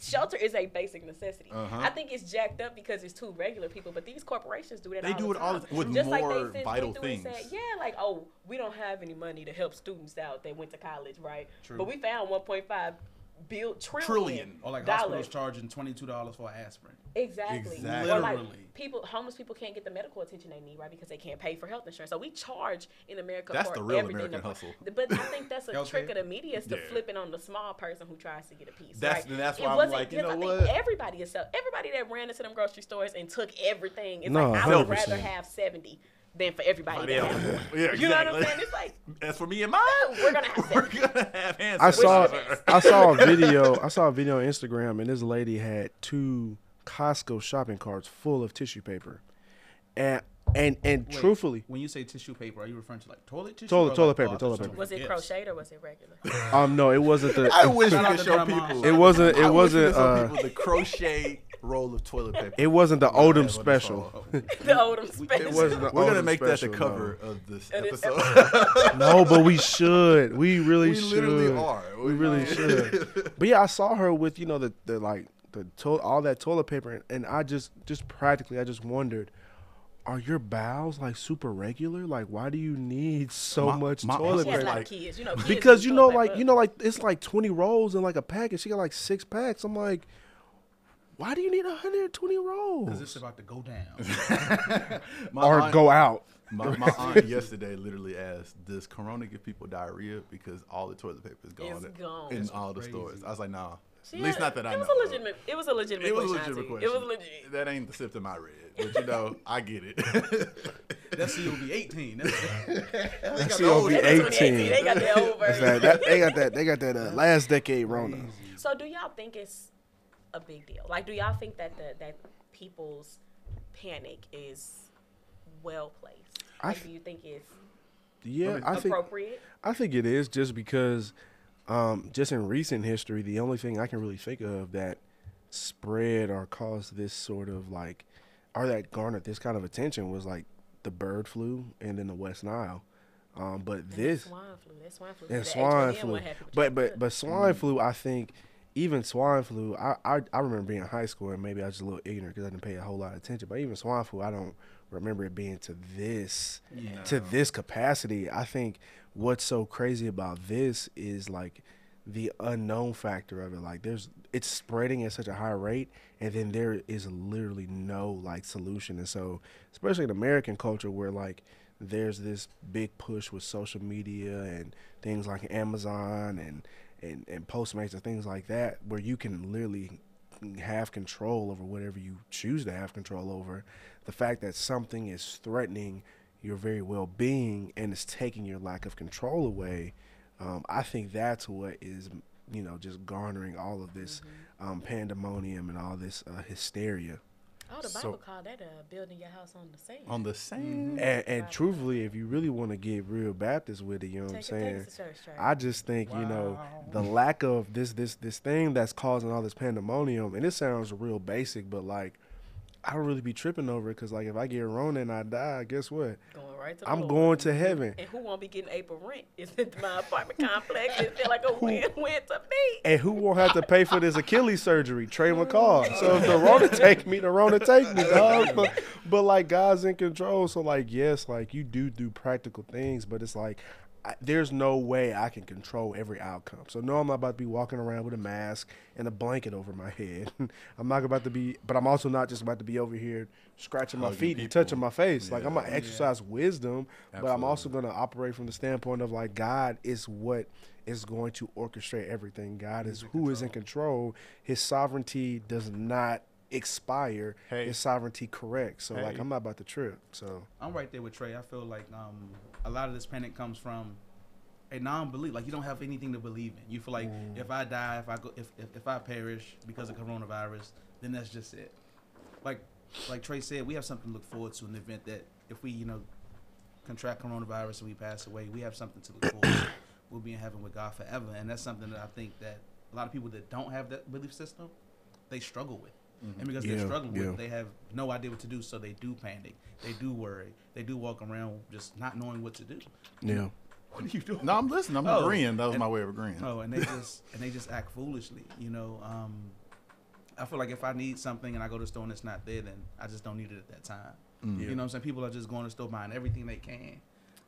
Shelter is a basic necessity.
Uh-huh.
I think it's jacked up because it's too regular people, but these corporations do that.
They do
the
it all the- with
Just like
more
they since
vital
went through and
things.
Said, yeah, like oh, we don't have any money to help students out that went to college, right?
True.
But we found 1.5 bill trillion,
Trillion.
Or like
dollars.
hospitals charging twenty two dollars for aspirin.
Exactly.
Exactly.
Or like
Literally.
people, homeless people can't get the medical attention they need, right? Because they can't pay for health insurance. So we charge in America
That's
for
the real
everything.
American
to-
hustle.
But I think that's [LAUGHS] a trick of the media is to
Yeah.
it on the small person who tries to get a piece.
That's-
right?
that's
It
why I'm
wasn't
like, you
just-
know
I
what?
think everybody is self. Everybody that ran into them grocery stores and took everything is
No,
like I would
100%.
rather have seventy than for everybody to
Yeah,
have [LAUGHS] one.
yeah,
You know what I'm saying? It's like
As for me and mine,
we're gonna have [LAUGHS]
we're gonna have hand
I saw. I saw a [LAUGHS] video. I saw a video on Instagram, and this lady had two Costco shopping carts full of tissue paper, and and and
Wait,
truthfully,
when you say tissue paper, are you referring to like toilet tissue?
Toilet- toilet
like,
paper, toilet paper.
Was it crocheted or was it regular?
um, no, it wasn't the.
I wish we
Shout
could show people.
It wasn't. It
I
wasn't.
could show
Uh,
people the crochet roll of toilet paper.
it wasn't the
We're
Odom
have on this
special. [LAUGHS]
the Odom special.
It wasn't the
We're gonna
Odom
make that the
special,
cover of this
And it's-
episode. [LAUGHS]
No, but we should. We really should.
we
should.
literally are.
We really should. [LAUGHS] But yeah, I saw her with you know the the like the to- all that toilet paper, and, and I just just practically I just wondered, are your bowels like super regular? Like, why do you need so
My-
much
my
toilet
She has a
Like-
lot
paper?
of kids, you know. kids
Because
do
you know,
toilet
like
paper.
you know, like it's like twenty rolls in like a pack, and She got like six packs. I'm like, why do you need 120
Is
rolls?
this about to go down? [LAUGHS] [LAUGHS]
My
Or
aunt-
go out.
My, my [LAUGHS] aunt yesterday literally asked, "Does Corona give people diarrhea because all the toilet paper is gone,
It's gone.
in
That's
all the stores?" I was like, "Nah,
She
at least
had-
not that I
it was
know."
A legitimate, it was a legitimate
It was a legitimate question.
It was legit.
That ain't the symptom I read, but you know, I get it.
That's COV eighteen. That's,
That's
the old
COV
That's 2018.
18.
They got that old
That's that, that- they got that. They got that uh, last decade Rona.
So do y'all think it's a big deal? Like, do y'all think that the that people's panic is well placed?
I
Like, do you think it's
Yeah, I think
appropriate?
I think it is just because, um, just in recent history, the only thing I can really think of that spread or caused this sort of like, or that garnered this kind of attention was like the bird flu and then the West Nile. Um, but
And
this
swine flu. That swine flu.
and swine
H1N1
flu, but but but swine flu, I think even swine flu, I, I I remember being in high school and maybe I was just a little ignorant because I didn't pay a whole lot of attention. But even swine flu, I don't remember it being to this to this capacity. I think what's so crazy about this is like the unknown factor of it. Like there's it's spreading at such a high rate and then there is literally no like solution. And so especially in American culture where like there's this big push with social media and things like Amazon and and, and Postmates and things like that where you can literally have control over whatever you choose to have control over. The fact that something is threatening your very well being and is taking your lack of control away, um, I think that's what is, you know, just garnering all of this um, pandemonium and all this uh, hysteria.
Oh, the
so-
Bible called that uh, building your house on the sand.
On the same,
And, and truthfully, if you really want to get real Baptist with it, you know what I'm
Take it- take
saying?
it to church,
I just think you know the lack of this this this thing that's causing all this pandemonium, and it sounds real basic, but like I don't really be tripping over it because like if I get Rona and I die, guess what?
Going right to
I'm
Lord.
going to heaven.
And who won't be getting April rent? [LAUGHS] Is it my apartment complex? It like a win win to me.
And who won't have to pay for this Achilles surgery? Trey McCall. So if the Rona [LAUGHS] take me, the Rona take me, dog. But, but like God's in control. So like yes, like you do do practical things, but it's like I, there's no way I can control every outcome. So no, I'm not about to be walking around with a mask and a blanket over my head. [LAUGHS] I'm not about to be, but I'm also not just about to be over here scratching my
Hugging
feet and touching my face. Like I'm
Yeah.
gonna exercise wisdom, but I'm also going to operate from the standpoint of like God is what is going to orchestrate everything. God is who is in control. His sovereignty does not expire.
Hey.
His sovereignty correct. So like I'm not about to trip. So
I'm right there with Trey. I feel like um, a lot of this panic comes from a non-belief. Like you don't have anything to believe in. You feel like if I die, if I go, if, if if I perish because of coronavirus, then that's just it. Like like Trey said, we have something to look forward to in the event that if we you know contract coronavirus and we pass away, we have something to look forward to. [COUGHS] We'll be in heaven with God forever, and that's something that I think that a lot of people that don't have that belief system, they struggle with. And because
Yeah,
they're struggling with it, they have no idea what to do, so they do panic. They do worry. They do walk around just not knowing what to do.
yeah. [LAUGHS]
What are you doing?
no, I'm listening. I'm
Oh,
agreeing. That was
and-
my way of agreeing.
Oh, and they [LAUGHS] just and they just act foolishly, you know. Um, I feel like if I need something and I go to the store and it's not there, then I just don't need it at that time. You know what I'm saying? People are just going to the store buying everything they can.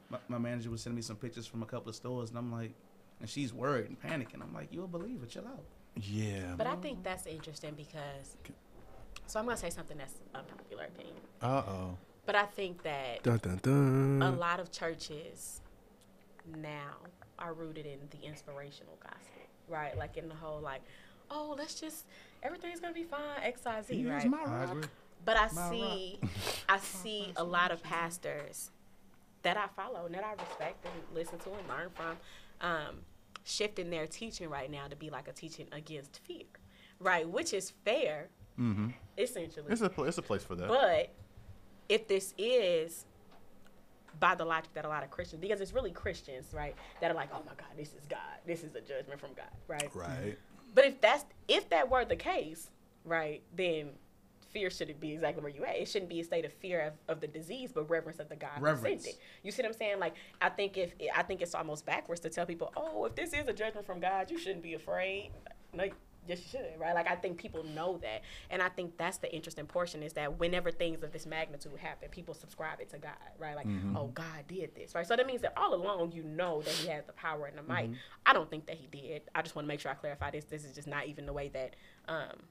My, my manager was sending me some pictures from a couple of stores, and I'm like, and she's worried and panicking. I'm like, you'll believe believer, chill out.
Yeah.
But I think that's interesting because. So I'm gonna say something that's unpopular opinion,
Uh oh.
but I think that
Dun dun dun.
a lot of churches now are rooted in the inspirational gospel, right? Like in the whole like, oh, let's just everything's gonna be fine, X, Y, Z,
Here's
right?
my
I
rock.
agree.
But I
My
see, [LAUGHS] I see a lot of pastors that I follow and that I respect and listen to and learn from, um, shifting their teaching right now to be like a teaching against fear, right? Which is fair,
Mm-hmm.
essentially.
It's a pl- it's a place for that.
But if this is by the logic that a lot of Christians, because it's really Christians, right, that are like, oh my God, this is God, this is a judgment from God, right?
right.
But if that's if that were the case, right, then fear shouldn't be exactly where you at. It shouldn't be a state of fear of, of the disease, but reverence of the God who
Reverence.
sent it. You see what I'm saying? Like I think if I think it's almost backwards to tell people, oh, if this is a judgment from God, you shouldn't be afraid. Like yes, you should, right? Like I think people know that, and I think that's the interesting portion is that whenever things of this magnitude happen, people subscribe it to God, right? Like, mm-hmm. oh, God did this, right? So that means that all along you know that He has the power and the might. Mm-hmm. I don't think that He did. I just want to make sure I clarify this. This is just not even the way that. Um,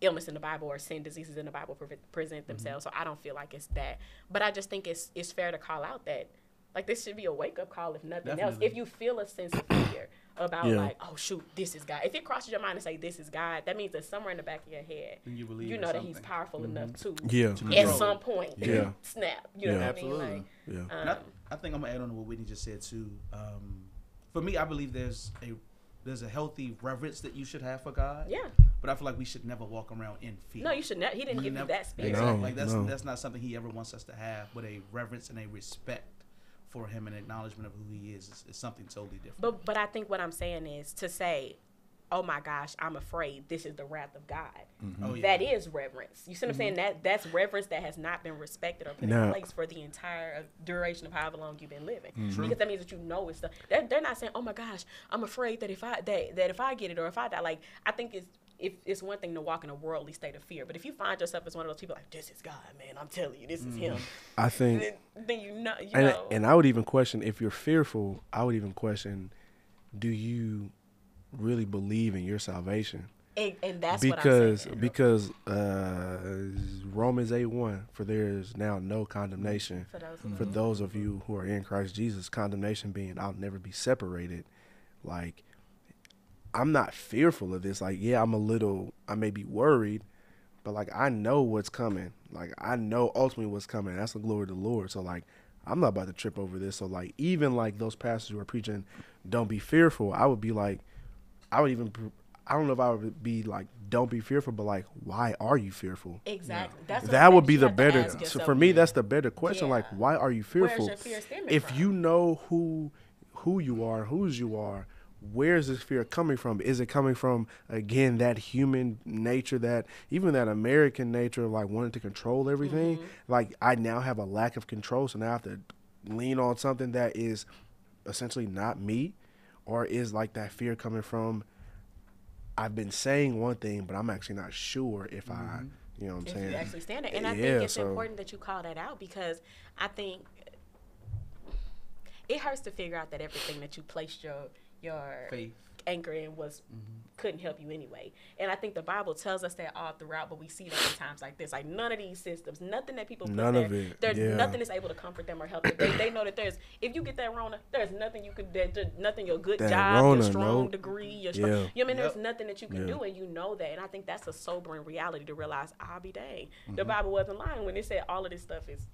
illness in the Bible or sin diseases in the Bible pre- present mm-hmm. themselves. So I don't feel like it's that. But I just think it's it's fair to call out that like this should be a wake up call if nothing else. If you feel a sense of fear about
Yeah.
like, oh shoot, this is God. If it crosses your mind to say this is God, that means that somewhere in the back of your head,
Then you believe
you know that He's
something.
powerful enough to
Yeah.
at some point
Yeah. [LAUGHS]
snap. You know
Yeah.
what I
Absolutely.
mean?
Yeah.
Like,
And
um,
I, I think I'm gonna add on to what Whitney just said too. Um, for me, I believe there's a there's a healthy reverence that you should have for God.
yeah.
But I feel like we should never walk around in fear.
No, you should not. He didn't
You
give
never-
you that spirit.
Exactly.
No,
like that's
no.
that's not something he ever wants us to have, but a reverence and a respect for him and acknowledgement of who he is is, is something totally different.
But but I think what I'm saying is to say, oh my gosh, I'm afraid this is the wrath of God.
oh yeah.
That is reverence. You see what I'm saying? That that's reverence that has not been respected or put
Now-
in place for the entire uh, duration of however long you've been living.
Mm-hmm.
Because that means that you know it's the. They're, they're not saying, oh my gosh, I'm afraid that if I that, that if I get it or if I die, like I think it's. If it's one thing to walk in a worldly state of fear, but if you find yourself as one of those people like this is God, man, I'm telling you, this is Him,
I think,
then, then you know, you
and
know.
and I would even question if you're fearful. I would even question, do you really believe in your salvation?
and, and that's
because because uh, Romans eight one for there is now no condemnation
For those who
for those of you who are in Christ Jesus. Condemnation being I'll never be separated. Like I'm not fearful of this. Like yeah, I'm a little. I may be worried, but like I know what's coming. Like I know ultimately what's coming. That's the glory of the Lord. So like I'm not about to trip over this. So like even like those pastors who are preaching, don't be fearful. I would be like, I would even. I don't know if I would be like, don't be fearful, but like, why are you fearful?
Exactly. That's what
that would be the better. So for me, that's the better question. Like, why are you
Where's
fearful?
your fear
If
from?
you know who who you are, whose you are, where's this fear coming from? Is it coming from again that human nature, that even that American nature of like wanting to control everything?
Mm-hmm.
Like I now have a lack of control, so now I have to lean on something that is essentially not me, or is like that fear coming from? I've been saying one thing, but I'm actually not sure if I, you know, what I'm
if
saying.
you actually stand it. And I
Yeah,
think it's
so-
important that you call that out because I think it hurts to figure out that everything that you placed your your
Faith.
anchor in was couldn't help you anyway. And I think the Bible tells us that all throughout, but we see that in times like this. Like none of these systems, nothing that people put
None
there,
of it,
there's
yeah.
nothing is able to comfort them or help them. They, they know that there's if you get that Rona, there's nothing you could there, there's nothing your good
That
job,
Rona,
your strong
nope.
degree, your strong,
Yeah.
you know what I mean there's nothing that you can
Yeah.
do and you know that. And I think that's a sobering reality to realize I'll be dang. The
Mm-hmm.
Bible wasn't lying when it said all of this stuff is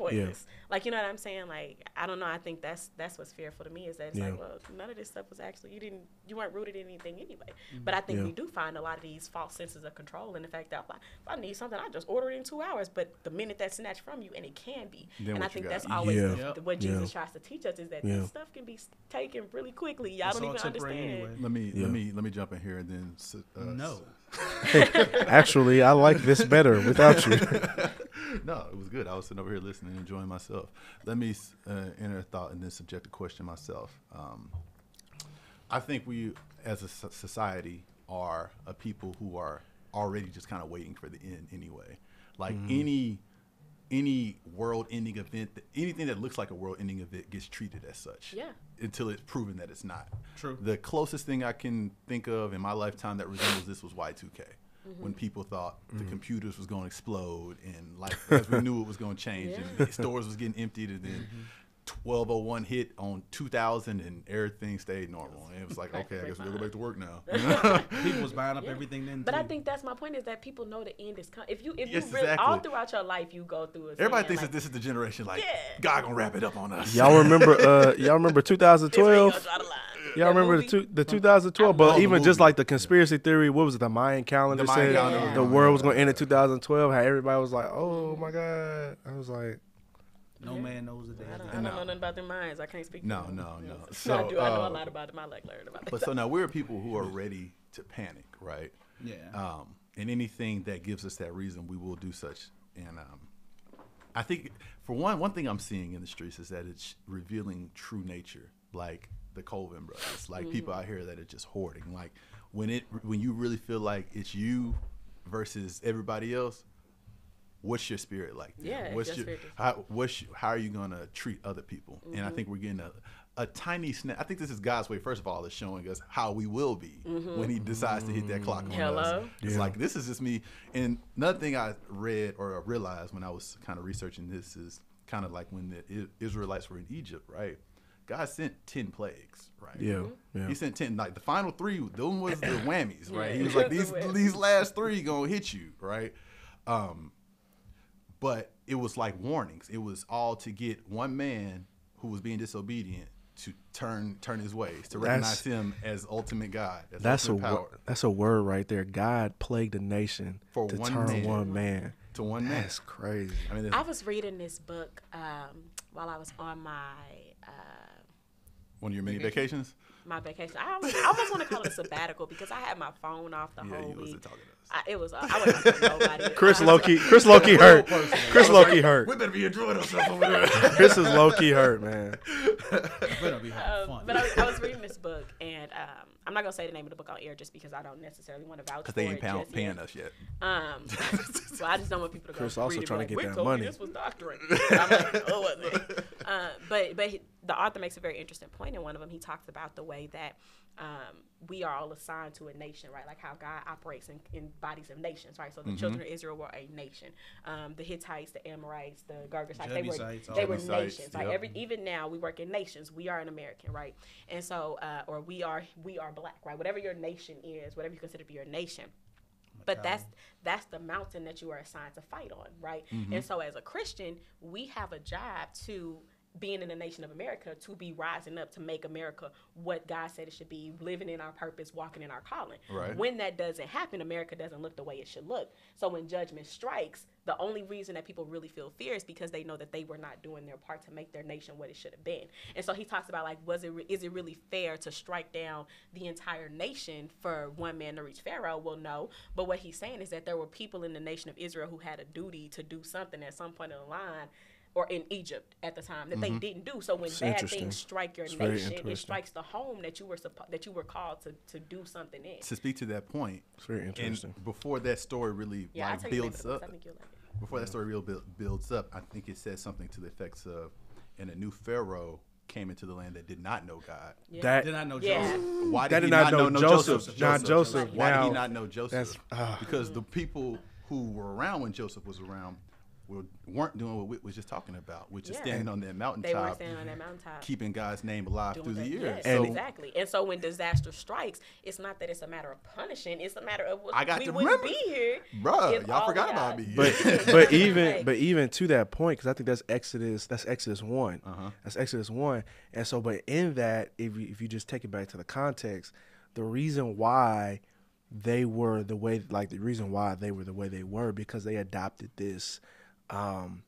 pointless. Like you know what I'm saying? Like I don't know. I think that's that's what's fearful to me is that it's
Yeah.
like, well, none of this stuff was actually you didn't you weren't rooted in anything anyway. But I think
Yeah.
we do find a lot of these false senses of control and the fact that if I, if I need something, I just order it in two hours. But the minute that's snatched from you, and it can be,
Then
and I think
got?
that's always
Yeah.
the-
Yep.
what Jesus
Yeah.
tries to teach us is that
Yeah.
this stuff can be taken really quickly. Y'all
It's
don't even understand.
anyway.
Let me
Yeah.
let me let me jump in here and then uh,
No. [LAUGHS] [LAUGHS]
Actually, I like this better without you. [LAUGHS] [LAUGHS]
no, it was good. I was sitting over here listening, and enjoying myself. Let me uh, enter a thought and then subject a question myself. Um, I think we, as a society, are a people who are already just kind of waiting for the end anyway. Like any any world-ending event, anything that looks like a world-ending event gets treated as such.
Yeah.
Until it's proven that it's not.
True.
The closest thing I can think of in my lifetime that resembles this was Y2K. Mm-hmm. When people thought the mm-hmm. computers was going to explode and like as we knew it was going [LAUGHS] to change and stores was getting emptied and then mm-hmm. 1201 hit on 2000 and everything stayed normal and it was like okay I guess we'll go back to work now. [LAUGHS] [LAUGHS]
People was buying up everything then.
But I think that's my point is that people know the end is coming. If you if
Yes,
you really all throughout your life you go through it.
Everybody thinks that this is the generation like
Yeah.
God gonna wrap it up on us.
Y'all remember? Uh, [LAUGHS] y'all remember 2012? Y'all remember the, two, the 2012?
Oh,
But even just like the conspiracy theory, what was it? The Mayan calendar
The Mayan
said
calendar.
the world was going to end in 2012. How everybody was like, "Oh my god!" I was like,
no man knows the day.
I don't, I don't
No.
know nothing about their minds. I can't speak.
No,
for them.
no, no. [LAUGHS]
So, I
So,
do. I know
uh,
a lot about them. I like learning about it.
But so now we're [LAUGHS] people who are ready to panic, right?
Yeah.
Um, and anything that gives us that reason, we will do such. And um, I think, for one, one thing I'm seeing in the streets is that it's revealing true nature, like the Colvin brothers, like people out here that are just hoarding. Like when it, when you really feel like it's you versus everybody else. What's your spirit like? then?
Yeah,
What's
your
your,
spirit is-
how, what's your- how are you gonna treat other people? And I mm-hmm. think we're getting a, a tiny snap. I think this is God's way. First of all, is showing us how we will be mm-hmm. when He decides to hit that clock on us.
Hello?
It's like this is just me. And another thing I read or realized when I was kind of researching this is kind of like when the Israelites were in Egypt, right? God sent ten plagues, right?
"Yeah, mm-hmm. yeah."
He sent ten. Like the final three, them was the [COUGHS] whammies, right?
Yeah.
He was like these
whammies.
these last three gonna hit you, right? Um, but it was like warnings. It was all to get one man who was being disobedient to turn turn his ways, to recognize
That's-
him as ultimate God, as
That's a
ultimate
wo-
power
that's a word right there. God plagued a nation
For
to
one
turn
man.
one man.
to one man.
That's crazy.
I mean,
I was reading this book um, while I was on my uh,
one of your many vacations.
my vacation. I almost, I almost want to call it a sabbatical because I had my phone off the
Yeah,
whole
you was
week.
Talking to us.
I, it was. Uh, I wasn't nobody. [LAUGHS]
Chris Loki, Chris Loki hurt. Chris Loki hurt.
We better be enjoying ourselves over [LAUGHS] there.
Chris is Loki hurt, man. [LAUGHS]
Better be having
Um,
fun.
but I was, I was reading this book, and um, I'm not gonna say the name of the book on air just because I don't necessarily want to vouch
Because they ain't
it
pound, paying
yet.
us yet.
Um, so I just don't want people to go.
Chris also
read it and be
trying to
like,
get that
told me
money."
This was doctoring. I'm like, oh, wasn't it? Uh, but but he- the author makes a very interesting point in one of them. He talks about the way that um, we are all assigned to a nation, right? Like how God operates in, in bodies of nations, right? So the children of Israel were a nation. Um, the Hittites, the Amorites, the Girgashites, they were they were nations. Like
yep.
every even now we work in nations. We are an American, right? And so uh, or we are we are black, right? Whatever your nation is, whatever you consider to be your nation but that's that's the mountain that you are assigned to fight on right and so as a christian we have a job to being in the nation of america to be rising up to make america what god said it should be living in our purpose walking in our calling.
Right.
when that doesn't happen america doesn't look the way it should look. So when judgment strikes the only reason that people really feel fear is because they know that they were not doing their part to make their nation what it should have been. And so he talks about like was it re- is it really fair to strike down the entire nation for one man to reach pharaoh? Well no. But what he's saying is that there were people in the nation of israel who had a duty to do something at some point in the line or in Egypt at the time that they didn't do. So when
It's
bad things strike your
It's
nation, it strikes the home that you were suppo- that you were called to, to do something in.
To speak to that point,
It's very interesting.
and before that story really
Yeah,
like
tell you the name of
builds up,
I think like it.
before that story real build, builds up, I think it says something to the effects of, and a new pharaoh came into the land that did not know God.
Yeah.
That
Did I know
Yeah.
Joseph? [LAUGHS]
Why
That
did he
did
not
not
know,
know Joseph.
Joseph?
Not Joseph.
Why did he not know Joseph?
that's- ah.
because the people who were around when Joseph was around were, weren't doing what Whit was just talking about, which is standing on that mountaintop.
They were
mountaintop,
standing on that mountaintop.
keeping God's name alive
doing
through the
that.
years.
Yes,
so
exactly. And so when disaster strikes, it's not that it's a matter of punishing; it's a matter of
I got
we
to
wouldn't
remember.
be here.
Bruh, y'all forgot
of
about me. [LAUGHS]
But but even but even to that point, because I think that's Exodus. That's Exodus one.
Uh-huh.
That's Exodus one. And so, but in that, if you, if you just take it back to the context, the reason why they were the way, like the reason why they were the way they were, because they adopted this um,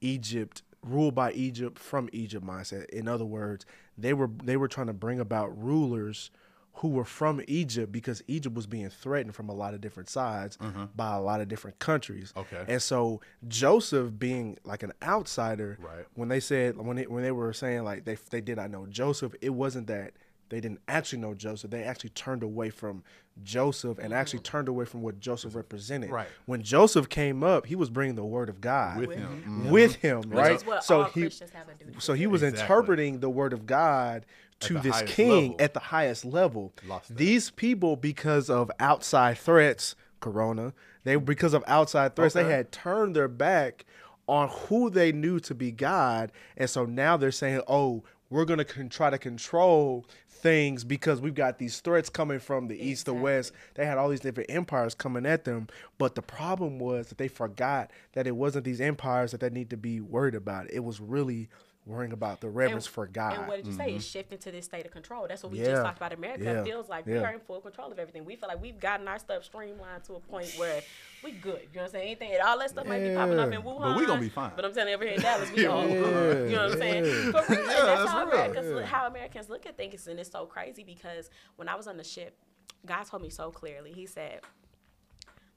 Egypt ruled by Egypt from Egypt mindset. In other words, they were they were trying to bring about rulers who were from Egypt because Egypt was being threatened from a lot of different sides by a lot of different countries.
Okay.
And so Joseph being like an outsider,
Right.
when they said when they, when they were saying like they they did not know Joseph, it wasn't that they didn't actually know Joseph. They actually turned away from Joseph and actually turned away from what Joseph represented.
Right.
When Joseph came up, he was bringing the word of God
with him. Mhm.
with him,
Which
right?
is what
so
all
he
Christians have a duty
so he was
Exactly.
interpreting the word of God to this king
level.
at the highest level. These people, because of outside threats, Corona, they because of outside threats, they had turned their back on who they knew to be God, and so now they're saying, "Oh, we're gonna con- try to control things because we've got these threats coming from the east, the west." They had all these different empires coming at them, but the problem was that they forgot that it wasn't these empires that they need to be worried about. It was really worrying about the reverence for God.
And what did you say? It's mm-hmm. shifting to this state of control. That's what we
Yeah.
just talked about. America
Yeah.
feels like we are in full control of everything. We feel like we've gotten our stuff streamlined to a point where we good. You know what I'm saying? Anything, and all that stuff might be popping up in
Yeah.
Wuhan.
But we gonna be fine.
But I'm telling you, over here in Dallas, we [LAUGHS] all
Yeah.
good. You know what I'm saying?
Yeah.
For real.
Yeah,
that's,
that's
how
real.
Americans,
Yeah.
how Americans look at things, and it's so crazy because when I was on the ship, God told me so clearly. He said,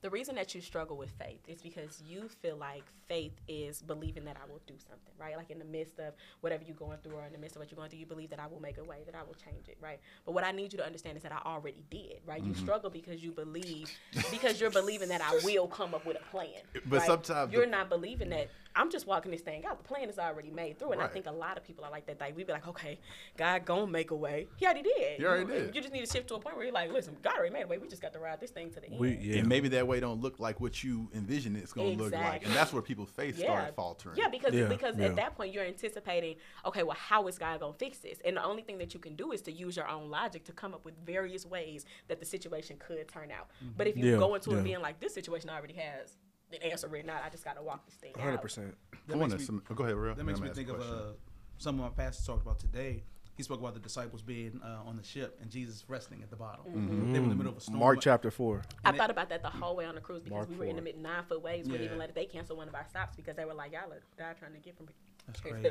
the reason that you struggle with faith is because you feel like faith is believing that I will do something, right? Like in the midst of whatever you're going through or in the midst of what you're going through, you believe that I will make a way, that I will change it, right? But what I need you to understand is that I already did, right?
Mm-hmm.
You struggle because you believe, because you're believing that I will come up with a plan.
But
right?
sometimes
you're
the-
not believing that I'm just walking this thing out. The plan is already made through. And I think a lot of people are like that. Like, we'd be like, okay, God gonna make a way. He already did.
He already
you,
did.
You just need to shift to a point where you're like, listen, God already made a way. We just got to ride this thing to the end.
We, yeah.
And maybe that way don't look like what you envision it's going to look like. And that's where people's faith start faltering.
Yeah, because
Yeah,
because
yeah.
at that point you're anticipating, okay, well, how is God gonna fix this? And the only thing that you can do is to use your own logic to come up with various ways that the situation could turn out. But if you
Yeah,
go into
yeah.
it being like this situation already has the answer written out, I just gotta walk this thing
One
hundred
percent.
I
That
wanna
makes me-
some- oh, go ahead, real.
That makes me think of uh, some of my pastors talked about today. He spoke about the disciples being uh, on the ship and Jesus resting at the bottom. They were in the middle of a storm.
Mark chapter four.
I
it-
thought about that the whole way on the cruise because
Mark
we were in the
four.
mid nine foot waves. We
Yeah.
even let it they cancel one of our stops because they were like, y'all are God trying to get from.
That's [LAUGHS] crazy.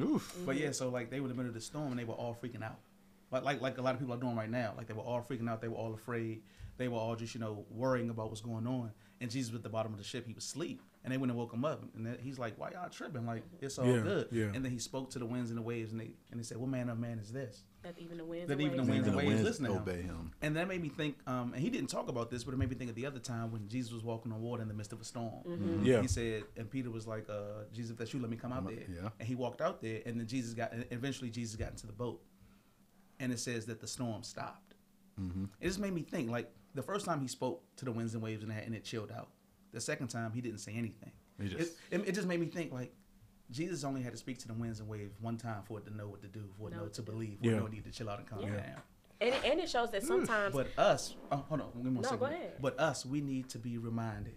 Oof.
But yeah, so like they were in the middle of the storm and they were all freaking out. Like like like a lot of people are doing right now. Like they were all freaking out. They were all afraid. They were all just you know worrying about what's going on. And Jesus was at the bottom of the ship. He was asleep. And they went and woke him up. And then he's like, "Why y'all tripping? Like it's all
Yeah,
good."
yeah.
And then he spoke to the winds and the waves, and they and they said, "What manner of man is this?"
That even the winds.
That
and
even the
waves
winds and
the
waves listen to him.
obey him.
And that made me think. Um, and he didn't talk about this, but it made me think of the other time when Jesus was walking on water in the midst of a storm.
Mm-hmm.
Yeah.
He said, and Peter was like, uh, "Jesus, if that's you, let me come out
Come
there."
out- yeah.
And he walked out there, and then Jesus got. And eventually, Jesus got into the boat, and it says that the storm stopped.
Mm-hmm.
It just made me think. Like the first time he spoke to the winds and waves, and, that, and it chilled out. The second time, he didn't say anything.
Just-
it, it, it just made me think like. Jesus only had to speak to the winds and waves one time for it to know what to do, for it
Know
know to
to
believe, for
Yeah.
it know need to chill out and calm
Yeah.
down.
And it, and it shows that sometimes
But us, oh, hold on, give me one
No,
second.
go ahead.
But us, we need to be reminded.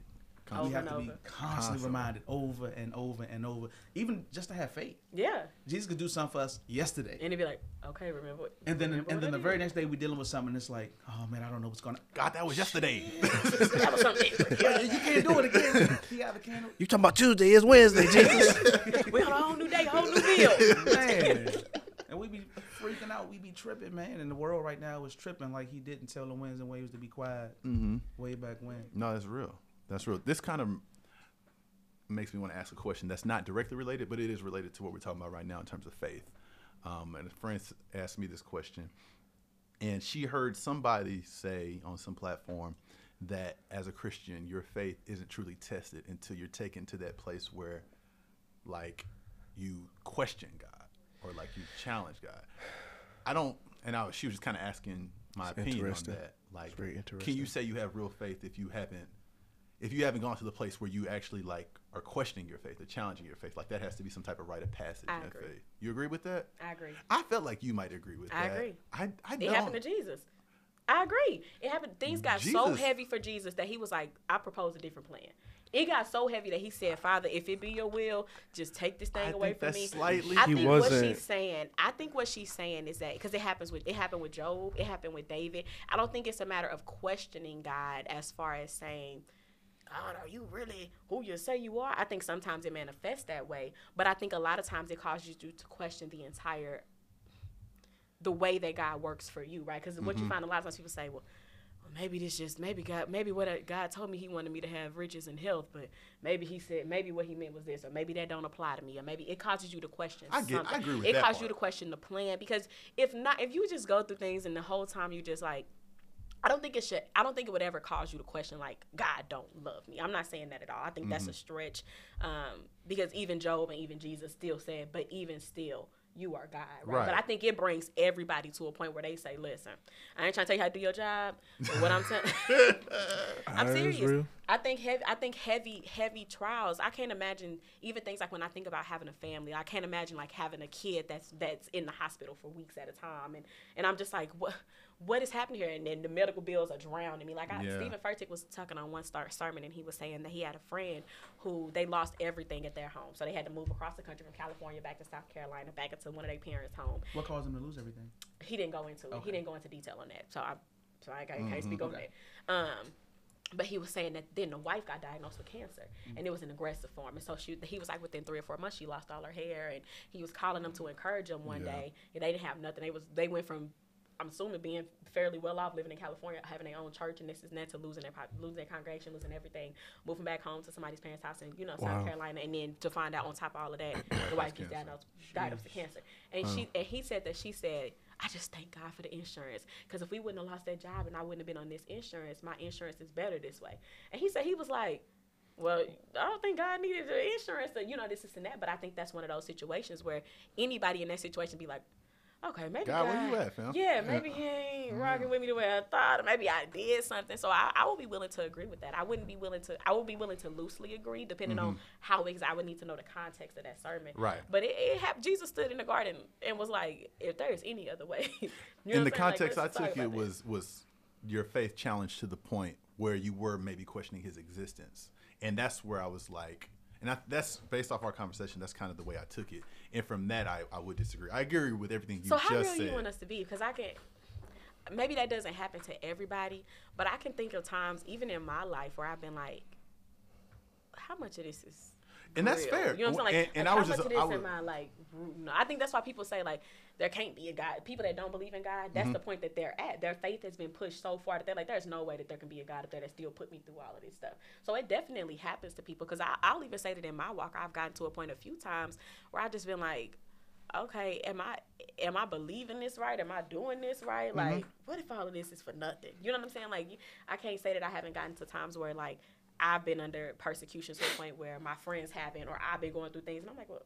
Over
we have
and
to be
over.
constantly,
Constantly.
reminded over and over and over, even just to have faith.
yeah,
Jesus could do something for us yesterday,
and he'd be like, okay, remember what?
and then
remember
and
what
then the
did?
very next day we're dealing with something. and It's like, oh man, I don't know what's going on.
God, that was yesterday. [LAUGHS]
that was something. [LAUGHS]
Yeah, you can't do it again. He either can
You talking about Tuesday? It's Wednesday, Jesus. [LAUGHS]
we on a whole new day, a whole new deal.
man. And we be freaking out. We be tripping, man. And the world right now is tripping like he didn't tell the winds and waves to be quiet
mm-hmm.
way back when.
No, that's real. That's real. This kind of makes me want to ask a question that's not directly related, but it is related to what we're talking about right now in terms of faith. Um, and a friend asked me this question, and she heard somebody say on some platform that as a Christian, your faith isn't truly tested until you're taken to that place where, like, you question God or like you challenge God. I don't, and I was, she was just kind of asking my
It's
opinion on that. Like,
very
can you say you have real faith if you haven't if you haven't gone to the place where you actually like are questioning your faith or challenging your faith like that has to be some type of rite of passage
I
in
agree.
faith you agree with that
I agree.
i felt like you might agree with
I
that
agree.
i, I
It
don't
happened to Jesus. I agree. It happened. Things got so heavy for Jesus that he was like, "I propose a different plan." It got so heavy that he said, "Father, if it be your will, just take this thing
I
away
think
from
that's
me."
slightly-
I
He
think what
wasn't-
she's saying. I think what she's saying is that because it happens with it happened with Job, it happened with David. I don't think it's a matter of questioning God as far as saying. God, are you really who you say you are? I think sometimes it manifests that way, but I think a lot of times it causes you to question the entire the way that God works for you, right? Because what you find a lot of times people say, well, maybe this just maybe God maybe what uh, God told me He wanted me to have riches and health, but maybe He said maybe what He meant was this, or maybe that don't apply to me, or maybe it causes you to question.
I get- I agree with
It
that
causes you to question the plan because if not, if you just go through things and the whole time you just like. I don't think it should. I don't think it would ever cause you to question like God don't love me. I'm not saying that at all. I think that's
Mm-hmm.
a stretch, um, because even Job and even Jesus still said, but even still, you are God, right?
Right.
But I think it brings everybody to a point where they say, "Listen, I ain't trying to tell you how to do your job, but what I'm saying, [LAUGHS] [LAUGHS] I'm serious. I think heavy. I think heavy, heavy trials. I can't imagine even things like when I think about having a family. I can't imagine like having a kid that's that's in the hospital for weeks at a time, and and I'm just like, what what is happening here? And then the medical bills are drowning me. Like I,
Yeah.
Steven Furtick was talking on one star sermon, and he was saying that he had a friend who they lost everything at their home, so they had to move across the country from California back to South Carolina, back into one of their parents' home
What caused him to lose everything?
he didn't go into it.
Okay.
He didn't go into detail on that. So I, so I, can't- can't speak
Mm-hmm.
on
Okay.
that. Um, but he was saying that then the wife got diagnosed with cancer,
Mm-hmm.
and it was an aggressive form. And so she, he was like within three or four months, she lost all her hair, and he was calling them to encourage them one
Yeah.
day. And they didn't have nothing. They was they went from. I'm assuming being fairly well off, living in California, having their own church, and this is that to losing their losing their congregation, losing everything, moving back home to somebody's parents' house in you know South
Wow.
Carolina, and then to find out on top of all of that, [COUGHS] the wife gets diagnosed diagnosed with cancer, and she and he said that she said, I just thank God for the insurance because if we wouldn't have lost that job and I wouldn't have been on this insurance, my insurance is better this way. And he said he was like. Well, I don't think God needed the insurance, to, you know, this, this, and that. But I think that's one of those situations where anybody in that situation be like, okay, maybe
God,
God,
where you at, fam?
Yeah, maybe he ain't rocking with me the way I thought, or maybe I did something. So I, I would be willing to agree with that. I wouldn't be willing to. I would be willing to loosely agree, depending on how ex- I would need to know the context of that sermon.
Mm-hmm. Right.
But it, it Jesus stood in the garden and was like, if there is any other way. [LAUGHS] you know
in the
I'm? Like,
context I took it was was your faith challenged to the point where you were maybe questioning his existence, and that's where I was like, and I, that's based off our conversation. That's kind of the way I took it, and from that I, I would disagree. I agree with everything you
So how
just
real
said.
you want us to be? Because I can. Maybe that doesn't happen to everybody, but I can think of times, even in my life, where I've been like, "How much of this is?"
And that's
real?
fair.
You know what I'm saying? Like,
And- and
like,
I was
how
just-
much
I was-
am I like? rooting? I think that's why people say like there can't be a God. People that don't believe in God, that's the
Mm-hmm.
point that they're at. Their faith has been pushed so far that they're like, there's no way that there can be a God up there that still put me through all of this stuff. So it definitely happens to people. Because I'll even say that in my walk, I've gotten to a point a few times where I've just been like, okay, am I am I believing this right? Am I doing this right?
Mm-hmm.
Like, what if all of this is for nothing? You know what I'm saying? Like, I can't say that I haven't gotten to times where like I've been under persecution to a point where my friends haven't, or I've been going through things, and I'm like, well,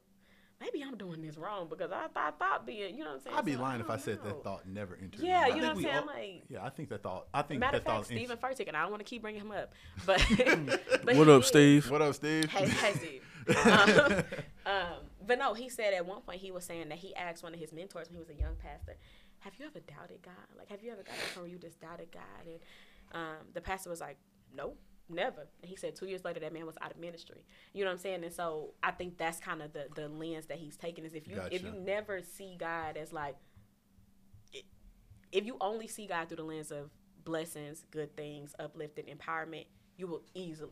maybe I'm doing this wrong because I, I thought being, you know what I'm saying?
I'd be
So,
lying if I
don't
said
know.
that thought never entered.
Yeah,
my
you know what I'm
we
saying?
all-
like.
Yeah, I think that thought. I think
Matter
that
of fact,
thought.
Steven Furtick, and I don't want to keep bringing him up, [LAUGHS] but, [LAUGHS] but
What up,
did.
Steve?
What up, Steve?
Hey, hey, Steve. [LAUGHS] um, um, but no, he said at one point he was saying that he asked one of his mentors when he was a young pastor, "Have you ever doubted God? Like, have you ever got to where you just doubted God?" And um, the pastor was like, "No, never." And he said two years later that man was out of ministry. You know what I'm saying? And so I think that's kind of the the lens that he's taking is if you if you never see God as like if you only see God through the lens of blessings, good things, uplifting, empowerment, you will easily,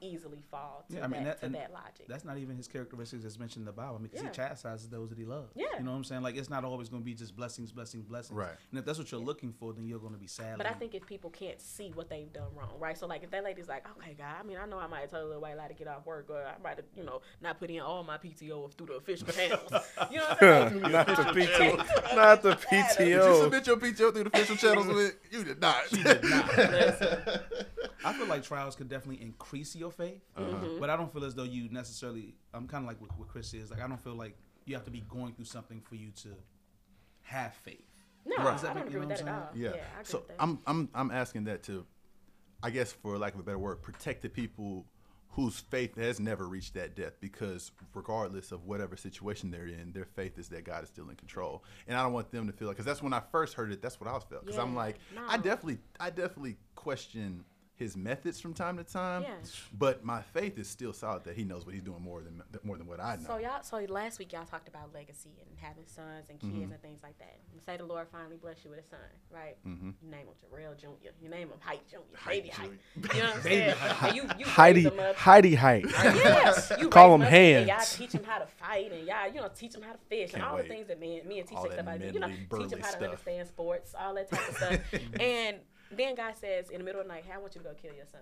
easily fall to
Yeah, I mean,
that,
that-
to that logic.
That's not even his characteristics as mentioned in the Bible. I mean, 'cause
Yeah.
he chastises those that he loves.
Yeah.
You know what I'm saying? Like, it's not always going to be just blessings, blessings, blessings.
Right.
And if that's what you're looking for, then you're going to be sad.
But I think if people can't see what they've done wrong, right? So like if that lady's like, okay, God, I mean, I know I might have told a little white lie to get off work, or I might have, you know, not put in all my PTO through the official channels. [LAUGHS] You know what I'm saying?
not the PTO. Not the PTO.
Did you
PTO.
submit your PTO through the official channels? With [LAUGHS] you did not. [LAUGHS]
Listen,
I feel like trials could definitely increase your faith,
Mm-hmm.
but I don't feel as though you necessarily. I'm kind of like what, what Chris is. Like, I don't feel like you have to be going through something for you to have faith.
no,
Right.
I don't agree with that at all.
I'm
Yeah. So. I'm I'm I'm asking that to, I guess for lack of a better word, protect the people whose faith has never reached that depth because regardless of whatever situation they're in, their faith is that God is still in control. And I don't want them to feel like because that's when I first heard it. That's what I was felt because I'm
Yeah,
like I definitely I definitely question his methods from time to time.
Yeah.
But my faith is still solid that he knows what he's doing more than more than what I know.
So y'all, so last week y'all talked about legacy and having sons and kids
Mm-hmm.
and things like that. And say the Lord finally bless you with a son, right?
Mm-hmm.
You name him Jarrell Jr. You name him Height Jr.
Height
Baby Height.
Jr.
You know what I'm [LAUGHS] saying? And you, you
Heidi,
raise him up.
Heidi Height. [LAUGHS]
Yeah, you [LAUGHS]
Call
raise
'em
up and Y'all teach him how to fight and y'all, you know, teach him how to fish and
Can't
all
wait.
the things that me, and- me and
All
teach
that
somebody, you know, teach him how to
stuff.
understand sports, all that type of stuff. and then God says in the middle of the night, "Hey, I want you to go kill your son."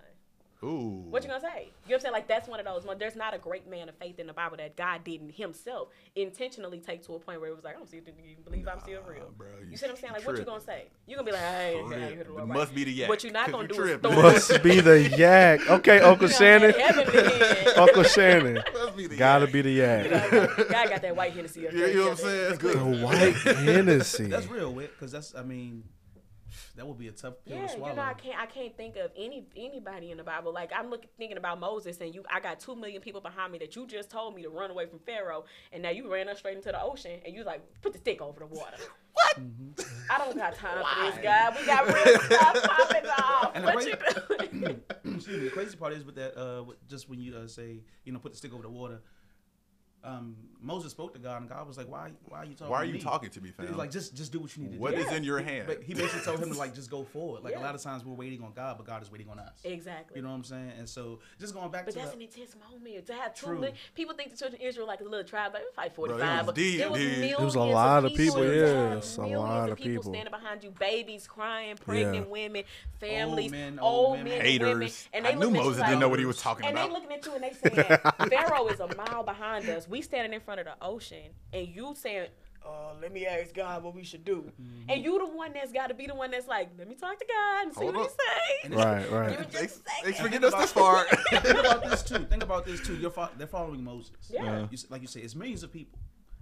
Ooh.
What you gonna say? You know what I'm saying? Like that's one of those. There's not a great man of faith in the Bible that God didn't Himself intentionally take to a point where it was like, I don't see if you believe I'm still real.
bro, you-
you see what I'm saying?
you
Like, what you gonna say? You gonna be like, hey,
For
hey,
real.
I heard the
It
Lord
must
right.
be the yak.
What you not
'cause
gonna
you
do
tripping.
is
Must be the yak. Okay, [LAUGHS] Uncle Shannon.
Heavenly hand.
Uncle Shannon.
Must be the
Gotta
yak.
be the yak.
God got that white Hennessy. up
You, you know what I'm saying? It's good.
The white [LAUGHS] Hennessy.
That's real, Wit, because that's I mean, that would be a tough pill
Yeah,
to swallow.
you know, I can't, I can't think of any anybody in the Bible. Like I'm looking, thinking about Moses, and you, I got two million people behind me that you just told me to run away from Pharaoh, and now you ran us straight into the ocean, and you like put the stick over the water. [LAUGHS] What? I don't got time for this, guy. We got real [LAUGHS] stuff popping off.
And the
What you doing? [COUGHS]
Excuse me. The crazy part is with that, uh, with just when you uh, say, you know, put the stick over the water. Um, Moses spoke to God, and God was like, "Why? Why are you talking?
Why are
to
you
me?
talking to me,
He's
fam?
like, just, just do what you need to
What
do.
is in your hand?
But he basically told him to like just go forward. Like
Yeah.
a lot of times we're waiting on God, but God is waiting on us.
Exactly.
You know what I'm saying? And so just going back
But
to
that's
the,
an intense moment to have two
True.
million. People think the children of Israel like a little tribe, like it's like
Bro, it was
but
deep,
it was
dude.
millions
It
was a lot of
of
people,
people.
yeah,
Yeah,
it's a lot
of
of
people
people.
standing behind you, babies crying, pregnant women, families,
men,
old,
old
men,
men.
women,
Haters.
and
I
they
knew
looking at you
Moses didn't know what he was talking about.
and they looking at you and they saying, Pharaoh is a mile behind us. We standing in front of the ocean, and you saying, uh, let me ask God what we should do.
Mm-hmm.
And you the one that's got to be the one that's like, let me talk to God and see
Hold
what
up.
he say.
Right, right.
me just a
Thanks, thanks for getting us this far.
think about this too. [LAUGHS] Think about this too. You're fo- they're following Moses.
Yeah.
You, s- like you say, it's millions of people.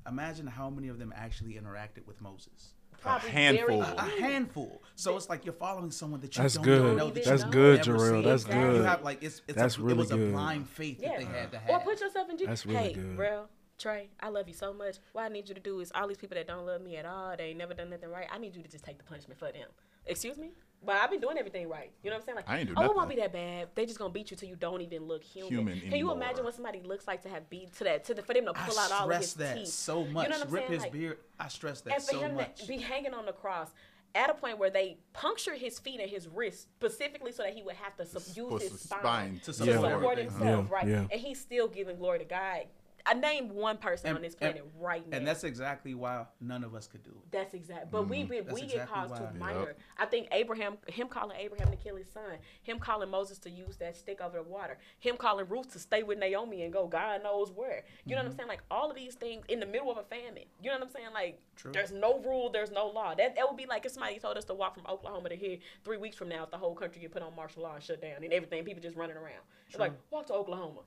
Imagine how many of them actually interacted with Moses.
Probably
handful.
very
A
few.
handful. So it's like you're following someone that you
That's
don't
good.
know. That
That's
you've
good,
never
Jarrell.
seen.
That's
Exactly.
You have like it's, it's
That's
a,
really
it was
good.
a blind faith that
Yeah.
they had to have.
Or put yourself in.
That's really
hey,
good.
bro, Trey, I love you so much. What I need you to do is all these people that don't love me at all, they ain't never done nothing right. I need you to just take the punishment for them. Excuse me? But I've been doing everything right. You know what I'm saying? Like,
I ain't do
oh, it won't be that bad. They just gonna beat you till you don't even look human.
Human
Can you imagine what somebody looks like to have beat to that to the, for them to
I
pull out all of
stress
his
that
teeth?
so much.
You know what I'm
Rip
saying?
his
Like,
beard. I stress that
and for
so
him
much.
to be hanging on the cross at a point where they puncture his feet and his wrists specifically so that he would have to sub- use his spine,
spine
to
to
support,
support
himself,
Yeah,
right?
yeah.
And he's still giving glory to God. I named one person
And-
on this
and-
planet right now.
and that's exactly why none of us could do it.
That's exact. But we we,
Mm-hmm. That's
we get
exactly
caused
why.
too
Yep.
minor. I think Abraham, him calling Abraham to kill his son, him calling Moses to use that stick over the water, him calling Ruth to stay with Naomi and go God knows where. You know
Mm-hmm.
what I'm saying? Like all of these things in the middle of a famine. You know what I'm saying? Like
True.
there's no rule, there's no law. That that would be like if somebody told us to walk from Oklahoma to here three weeks from now, if the whole country get put on martial law and shut down and everything, people just running around. It's like walk to Oklahoma.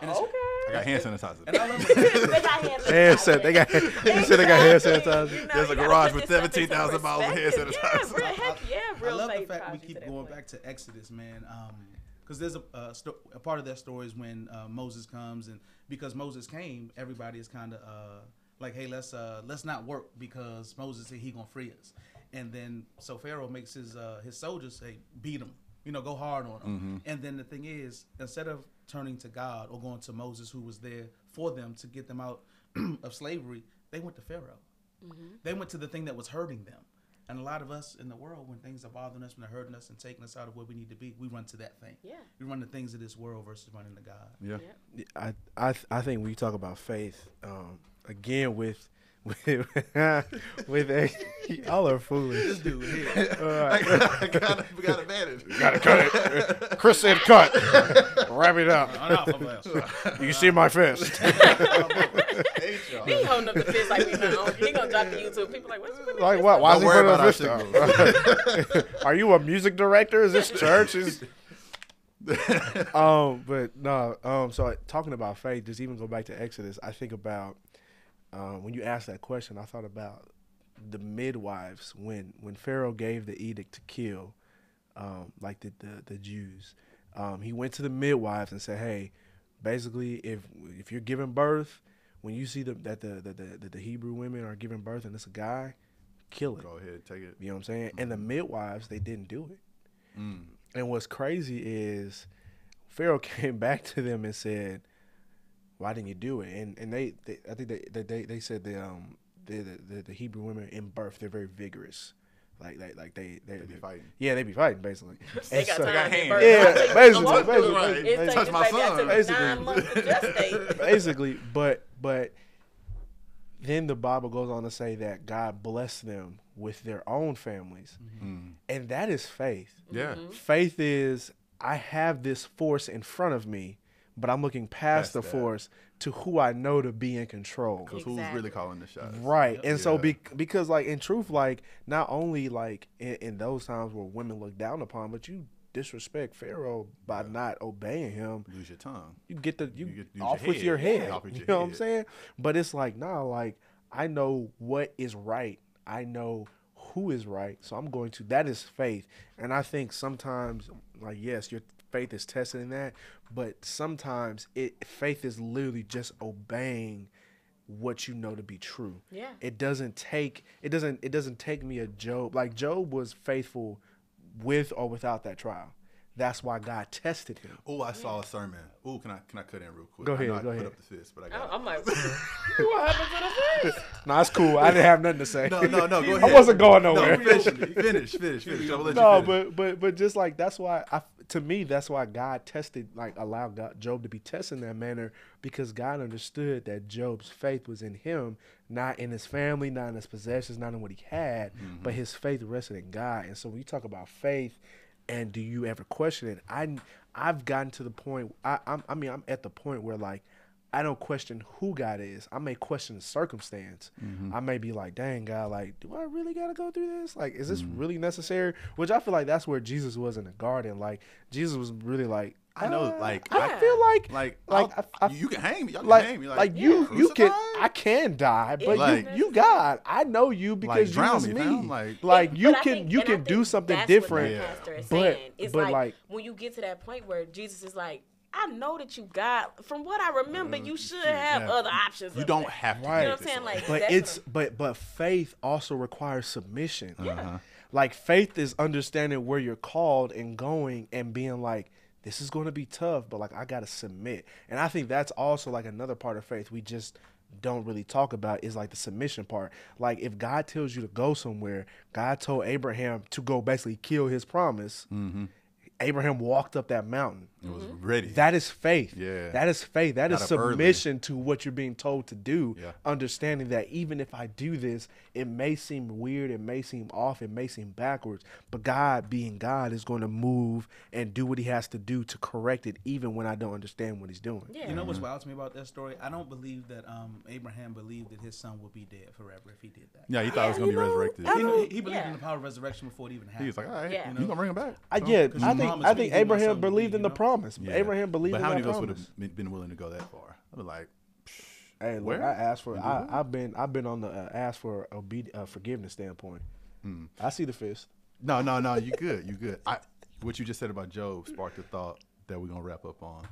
And it's-
okay.
I got hand sanitizer.
And I love [LAUGHS]
they got hand
Hand san- they got- you said they got hand sanitizer?
You know,
There's a garage with
this stuff into
17,000 miles of hand
perspective.
sanitizer.
Yeah, real, heck yeah,
I love the fact we keep going back to Exodus, man. Because there's a, a, sto- a part of that story is when uh, Moses comes, and because Moses came, everybody is kind of uh, like, "Hey, let's uh, let's not work because Moses said he gonna free us." And then so Pharaoh makes his uh, his soldiers say, "Beat him." You know, go hard on them. And then the thing is, instead of turning to God or going to Moses, who was there for them to get them out [CLEARS THROAT] of slavery, they went to Pharaoh. They went to the thing that was hurting them. And a lot of us in the world, when things are bothering us, when they're hurting us and taking us out of where we need to be, we run to that thing.
Yeah.
We run to things of this world versus running to God.
yeah.
Yeah.
I I th- I think when you talk about faith, um, again with with [LAUGHS] with a y'all are foolish.
This Dude, here.
I got, I got, we got advantage.
Gotta cut it. Chris said cut. Wrap it up.
Enough of us.
You see my fist. [LAUGHS]
Hate y'all.
He holding up the fist like we know. He gonna drop the YouTube. People like, what's with
Like what? Why is
Don't
he
worry
putting a
about
fist up? [LAUGHS] Are you a music director? Is this church? Is um, but no. Um, so talking about faith, just even go back to Exodus. I think about um, when you asked that question. I thought about the midwives when when Pharaoh gave the edict to kill, um, like the the, the Jews. Um, he went to the midwives and said, "Hey, basically, if if you're giving birth, when you see the, that the the, the the Hebrew women are giving birth and it's a guy, kill it."
Go ahead, take it.
You know what I'm saying? And the midwives, they didn't do it.
Mm.
And what's crazy is Pharaoh [LAUGHS] came back to them and said, "Why didn't you do it?" And and they, they I think they, they they they said the um the, the the Hebrew women in birth they're very vigorous, like like like they they,
They be fighting.
Yeah, they be fighting basically.
They
And
got
so-
time.
got hands.
Yeah,
I think
basically,
it's a walk-through.
basically,
Right.
It's
basically.
like
Touch my
baby, I
son.
took
Basically.
nine months to gestate. [LAUGHS]
basically, but but then the Bible goes on to say that God blessed them with their own families. And that is faith.
Yeah.
Faith is I have this force in front of me, but I'm looking past
Past
the
that.
force to who I know to be in control.
Because who's really calling the shots?
Right. And so be, because like in truth, like not only like in, in those times where women look down upon, but you disrespect Pharaoh by not obeying him.
Lose your tongue.
You get the you,
You get-
off
your
with your
Yeah,
head.
off with
you
your
know what I'm saying? But it's like, nah, like I know what is right. I know who is right. So I'm going to that is faith. And I think sometimes like yes, your faith is tested in that, but sometimes it faith is literally just obeying what you know to be true.
Yeah.
It doesn't take it doesn't it doesn't take me a Job like Job was faithful with or without that trial. That's why God tested him.
Oh, I saw a sermon. Oh, can I can I cut in real quick?
Go
I know
ahead,
I
go
can
ahead.
Put up the fist, but I
I-
got.
I'm like, [LAUGHS] what happened to the fist? [LAUGHS]
No, it's cool. I didn't have nothing to say.
No, no, no. Go [LAUGHS] ahead.
I wasn't going nowhere.
No, finish, finish, finish, finish. I'm let
no,
you finish.
but but but just like that's why I to me that's why God tested like allowed God, Job to be tested in that manner because God understood that Job's faith was in Him, not in his family, not in his possessions, not in what he had, mm-hmm. but his faith rested in God. And so when you talk about faith, and do you ever question it? I I've gotten to the point. I I'm, I mean I'm at the point where like. I don't question who God is. I may question the circumstance. Mm-hmm. I may be like, dang, God, like, do I really got to go through this? Like, is this mm-hmm. really necessary? Which I feel like that's where Jesus was in the garden. Like, Jesus was really like,
I know,
uh,
like,
I
I-
feel like,
like,
like,
I'll-
I, I,
you can hang me. Y'all can
like,
hang me.
like,
Like,
you, you can. I can die, but
Like-
you, you God, I know you because
drown
you is
me,
me.
like-
Like,
But
you can,
think-
you can do something
that's
different.
What the is
But-
saying. It's
but,
like,
like-
when you get to that point where Jesus is like, I know that you got. From what I remember, you should have
yeah.
other options.
You don't
there.
have to.
Right.
You know
do
what I'm saying? Like,
but it's
what
but but faith also requires submission.
Uh-huh.
Like faith is understanding where you're called and going and being like this is going to be tough, but like I got to submit. And I think that's also like another part of faith we just don't really talk about is like the submission part. Like if God tells you to go somewhere, God told Abraham to go basically kill his promise.
Mm-hmm.
Abraham walked up that mountain.
It was ready.
That is faith.
Yeah.
That is faith. That is
Got up early.
submission to what you're being told to do.
Yeah.
Understanding that even if I do this, it may seem weird, it may seem off, it may seem backwards, but God, being God, is going to move and do what He has to do to correct it, even when I don't understand what He's doing.
Yeah.
You know
Mm-hmm.
what's wild to me about that story? I don't believe that um, Abraham believed that his son would be dead forever if he did that.
yeah, he thought it was gonna be
know,
resurrected.
He,
know-
he, he believed
Yeah.
in the power of resurrection before it even happened.
He was like, all right,
Yeah.
you gonna bring him back?
I,
So-
yeah,
'cause
I think I think Abraham believed in the
know?
Promise.
Yeah.
Abraham believed
But
in
how many of us would have been willing to go that far? I'd be like,
Hey, look,
Where?
I asked for. I, I've been. I've been on the uh, ask for obedi- uh, forgiveness standpoint.
Hmm.
I see the fist.
no, no, no, you good, you good. I, what you just said about Job sparked a thought that we're gonna wrap up on.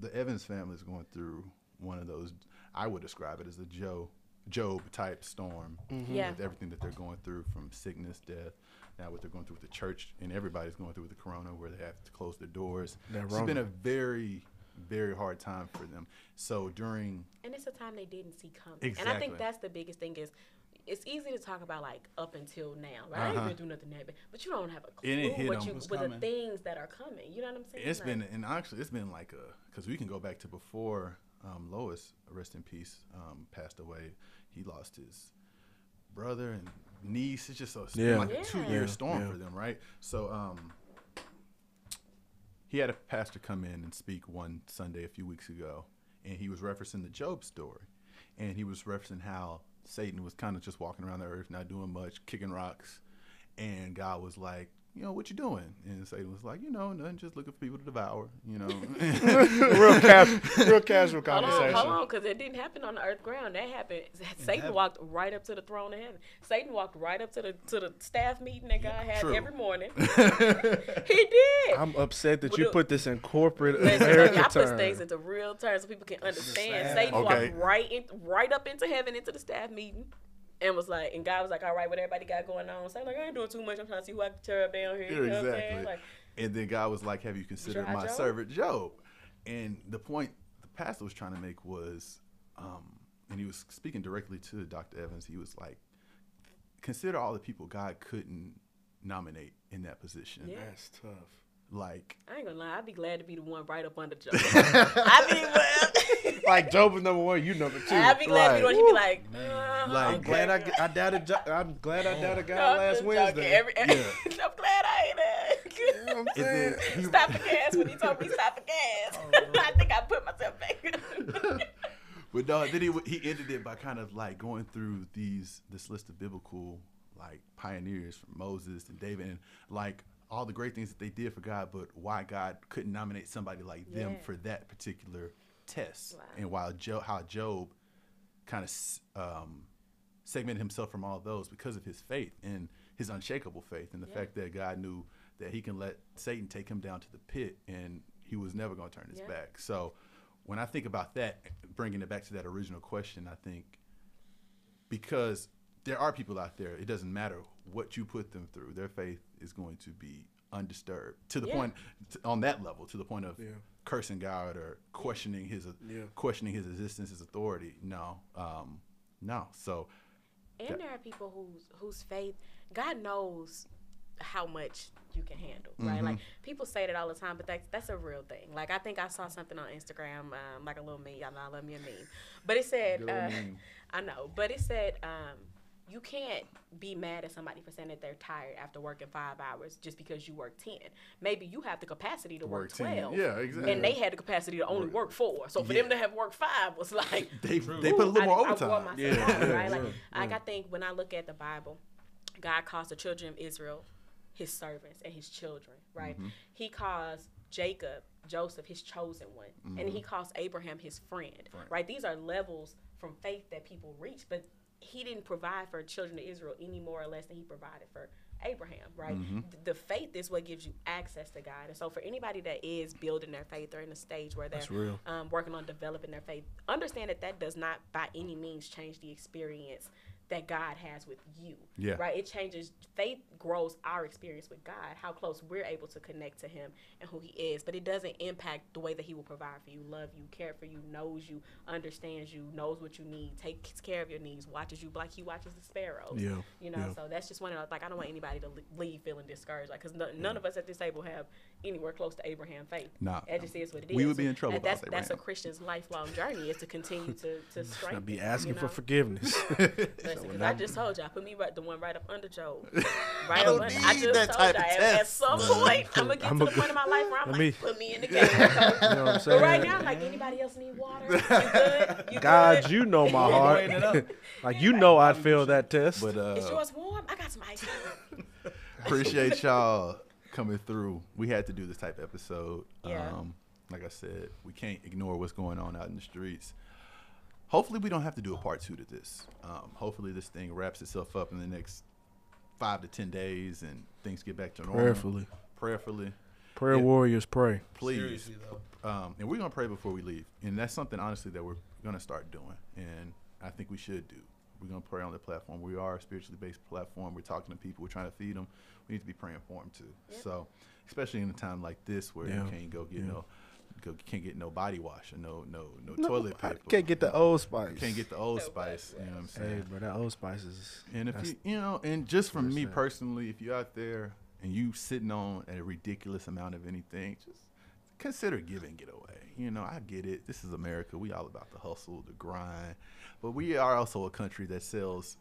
The Evans family is going through one of those. I would describe it as a Joe, Job type storm.
Yeah.
With everything that they're going through, from sickness, death, now what they're going through with the church, and everybody's going through with the corona, where they have to close their doors.
That
It's
Rona.
been a very, very hard time for them. So during
And it's a time they didn't see coming. And I think that's the biggest thing is it's easy to talk about like up until now, right? I
Uh-huh.
ain't been through nothing that bad, but you don't have a
It
clue
hit
what
'em.
you
What's
with the things that are coming. You know what I'm saying?
It's
Like,
been, and actually, it's been like a, because we can go back to before um, Lois, rest in peace, um, passed away. He lost his brother and niece. It's just so, it's
Yeah.
like a two year
Yeah,
storm
yeah.
for them, right? So, um, he had a pastor come in and speak one Sunday a few weeks ago, and he was referencing the Job story. And he was referencing how Satan was kind of just walking around the earth, not doing much, kicking rocks. And God was like, you know, what you doing? And Satan was like, you know, nothing, just looking for people to devour, you know. [LAUGHS]
real casual, real casual
Hold on,
conversation.
hold on, because it didn't happen on the earth ground. That happened. Satan
heaven.
walked right up to the throne of heaven. Satan walked right up to the to the staff meeting that God had
True.
every morning. [LAUGHS] he did.
I'm upset that
Well,
you
look-
put this in corporate
Listen,
America
I put
terms.
things into real terms so people can understand. Satan
Okay.
walked right in, right up into heaven into the staff meeting. And was like, and God was like, all right, what everybody got going on? So I'm like, I ain't doing too much. I'm trying to see who I can tear up down here. You know what I'm saying?
exactly.
Like,
and then God was like, "Have you considered my
Job?
servant Job?" And the point the pastor was trying to make was, um, and he was speaking directly to Dr. Evans. He was like, "Consider all the people God couldn't nominate in that position.
Yeah.
That's tough.
Like
I ain't gonna lie, I'd be glad to be the one right up under Joe. [LAUGHS] I'd be well, [LAUGHS]
like Job is number one, you number two.
I'd be glad to be the one. He'd be like, uh,
Like,
I'm glad I, I doubted. Jo- I'm glad I doubted God
I'm
last. Wednesday.
Every,
Yeah. [LAUGHS]
I'm glad I ain't
You know what I'm
and then
saying?
stop the gas when he told me stop the gas. I think I put myself back.
But no, then he he ended it by kind of like going through these this list of biblical like pioneers from Moses and David and like all the great things that they did for God, but why God couldn't nominate somebody like them
Yeah.
for that particular test,
Wow.
and while Job, how Job kind of um, segmented himself from all those because of his faith and his unshakable faith and the
Yeah.
fact that God knew that he can let Satan take him down to the pit and he was never going to turn his
Yeah.
back. So when I think about that, bringing it back to that original question, I think because there are people out there, it doesn't matter what you put them through, their faith is going to be undisturbed to the
Yeah.
point t on that level, to the point of
Yeah.
cursing God or questioning his
Yeah.
questioning his existence, his authority. No, um, no. So
And there are people whose whose faith God knows how much you can handle, right? Like people say that all the time, but that's that's a real thing. Like I think I saw something on Instagram, um, like a little meme. Y'all know I love me a meme, but it said, uh,
meme. [LAUGHS]
I know, but it said. Um, you can't be mad at somebody for saying that they're tired after working five hours just because you work 10. Maybe you have the capacity to work,
Work 10.
12.
Yeah, exactly.
And they had the capacity to only work four. So for
Yeah.
them to have worked five was like, [LAUGHS]
they they put a little
I,
more
I wore
overtime.
myself
Yeah,
out, right? Like,
yeah,
like I think when I look at the Bible, God calls the children of Israel his servants and his children, right?
Mm-hmm.
He calls Jacob, Joseph, his chosen one, and
Mm-hmm.
he calls Abraham his friend, right? These are levels from faith that people reach, but he didn't provide for children of Israel any more or less than he provided for Abraham, right?
Mm-hmm.
Th- The faith is what gives you access to God. And so for anybody that is building their faith or in a stage where they're um, working on developing their faith, understand that that does not by any means change the experience that God has with you.
Yeah.
Right? It changes faith grows our experience with God, how close we're able to connect to him and who he is, but it doesn't impact the way that he will provide for you, love you, care for you, knows you, understands you, knows what you need, takes care of your needs, watches you like he watches the sparrows.
Yeah,
You know,
yeah.
so that's just one of the, like I don't want anybody to leave feeling discouraged like cuz none of us at this table have anywhere close to Abraham faith.
Nah.
It just is what it is.
We would be in trouble
And
if
that's
was
that's a Christian's lifelong journey is to continue to [LAUGHS] to
I'll
strengthen.
be asking
you
for
know?
forgiveness. [LAUGHS] [LAUGHS]
Listen, 'cause I just told you, I put me right, the one right up under Job. Right
don't
up under, I
need
just
that
told
type
you,
of
at, at some point, I'm gonna get
I'm
to the point in my life where I'm
Let
like,
me-
put me in the game. coach.
You know what I'm
But right now, like anybody else need water? You good? You
God,
good?
you know my heart.
Weighing it up.
like you know I'd fail that test.
But uh,
Is yours warm? I got some ice.
appreciate y'all coming through. We had to do this type of episode.
Yeah.
Um, like I said, we can't ignore what's going on out in the streets. Hopefully, we don't have to do a part two to this. Um, hopefully, this thing wraps itself up in the next five to ten days, and things get back to normal.
Prayerfully.
Prayerfully,
Prayer
Yeah.
warriors pray.
please.
Seriously.
Um, and we're gonna pray before we leave, and that's something honestly that we're gonna start doing, and I think we should do. We're gonna pray on the platform. We are a spiritually based platform. We're talking to people. We're trying to feed them. We need to be praying for them too. So, especially in a time like this where
Yeah.
you can't go get
Yeah.
no, go, can't get no body wash or no no no,
No,
toilet
I
paper.
can't get the old spice.
You Can't get the old
No
spice.
body
You know what I'm
Hey,
saying?
bro, that old spice is.
And if you, you know, and just from
that's
me personally, if you're out there and you sitting on a ridiculous amount of anything, just consider giving it away. You know, I get it. This is America. We all about the hustle, the grind, but we are also a country that sells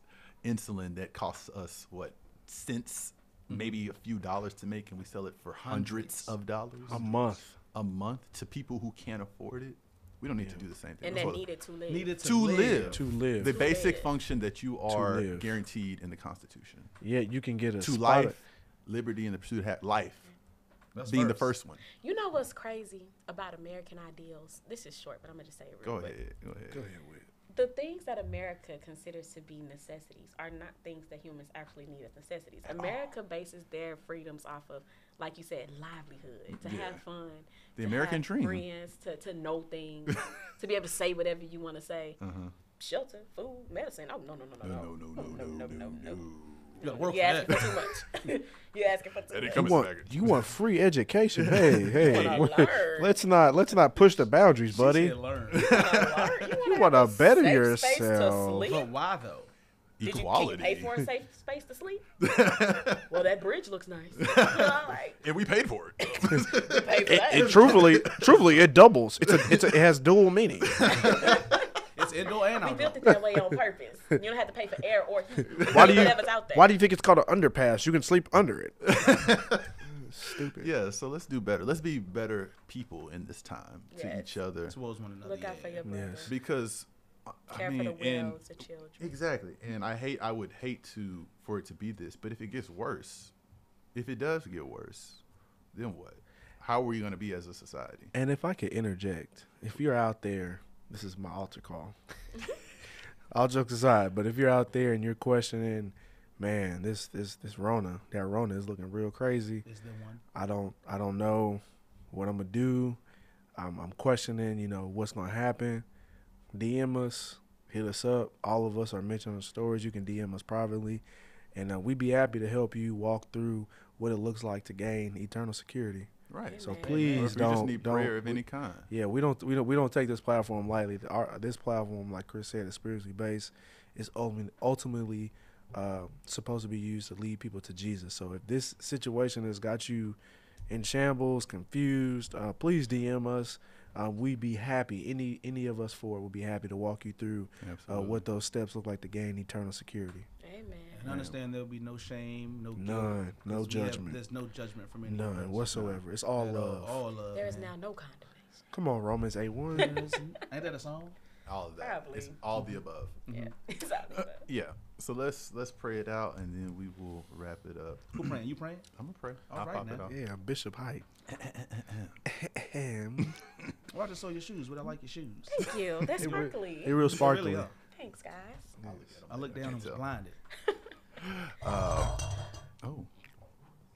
insulin that costs us what cents, mm-hmm. maybe a few dollars to make, and we sell it for hundreds,
Hundreds.
of dollars
a month.
a month to people who can't afford it. We don't need to do the same thing.
and
That's
that
what-
needed to live.
Needed to,
to
live.
live.
To live.
the
To
basic
live.
function that you are guaranteed in the Constitution
Yeah, you can get a
to
spot
life,
of-
liberty, and the pursuit of ha- life
That's
being the
first.
first one.
You know what's crazy about American ideals? This is short, but I'm gonna just say it real
Go
quick.
ahead. Go ahead.
Go ahead with. it.
the things that America considers to be necessities are not things that humans actually need as necessities. America bases their freedoms off of, like you said, livelihood, to
Yeah.
have fun,
The
to
American
have
dream.
friends, to, to know things, [LAUGHS] to be able to say whatever you want to say.
Uh-huh.
Shelter, food, medicine. Oh no no no no
No,
no
no, no, no, no, no.
You gotta work
You
for
asking
that.
for too much. [LAUGHS] you asking for too
That ain't
much.
coming
You want,
back.
you want free education? Hey, [LAUGHS] hey,
wanna learn. [LAUGHS]
let's not let's not push the boundaries,
She
buddy.
said learn.
You wanna learn?
You wanna
a
better
safe space to
yourself.
sleep?
but why though?
Did you, can you
Equality.
pay for a safe space to sleep? well, that bridge looks nice. You know, like,
and we paid for it.
Pay for
It,
that.
it truthfully, truthfully, it doubles. It's a, it's a, it has dual meaning.
It's indoor and
we built it that way on purpose. You don't have to pay for air or heat. [LAUGHS]
Why do you?
Whatever's out there.
Why do you think it's called an underpass? You can sleep under it. [LAUGHS] Stupid.
Yeah, so let's do better. Let's be better people in this time to each other.
Towards one another.
Look out for your brother.
Yes.
Because
Care
I mean,
for the
and
widows, children.
exactly. And I hate I would hate to for it to be this, but if it gets worse, if it does get worse, then what? How are you going to be as a society?
And if I could interject, if you're out there, this is my altar call. [LAUGHS] All jokes aside, but if you're out there and you're questioning, man, this this this Rona, that Rona is looking real crazy.
Is the one?
I don't I don't know what I'm gonna do. I'm, I'm questioning, you know, what's gonna happen. DM us, hit us up. All of us are mentioned on stories. You can DM us privately, and uh, we'd be happy to help you walk through what it looks like to gain eternal security.
Right.
So
Amen.
Or
please
if
don't
just need
don't-
prayer of
we-
any kind.
yeah, we don't we don't we don't take this platform lightly. Our, this platform, like Chris said, is spiritually based. Is ultimately ultimately uh, supposed to be used to lead people to Jesus. So if this situation has got you in shambles, confused, uh, please DM us. Uh, we'd be happy. Any any of us four would be happy to walk you through uh, what those steps look like to gain eternal security.
Amen.
And understand there'll be no shame, no guilt,
None, no
'cause we have-
judgment.
there's no judgment from anyone.
None
else.
whatsoever. It's all love.
All love.
There is now no condemnation.
Come on, Romans eight one.
Ain't that a song? [LAUGHS]
all of that. It's all the above. Mm-hmm.
Yeah. [LAUGHS] It's out there.
yeah. So let's let's pray it out and then we will wrap it up.
Who praying? You praying?
I'm gonna pray.
All
I'll
right
pop it
now.
off.
yeah, Bishop Height.
Well, I just saw your shoes, but I like your shoes.
Thank you. They're sparkly.
They're real sparkly.
really.
Thanks, guys.
I looked down and was
tell. [LAUGHS]
blinded.
Oh.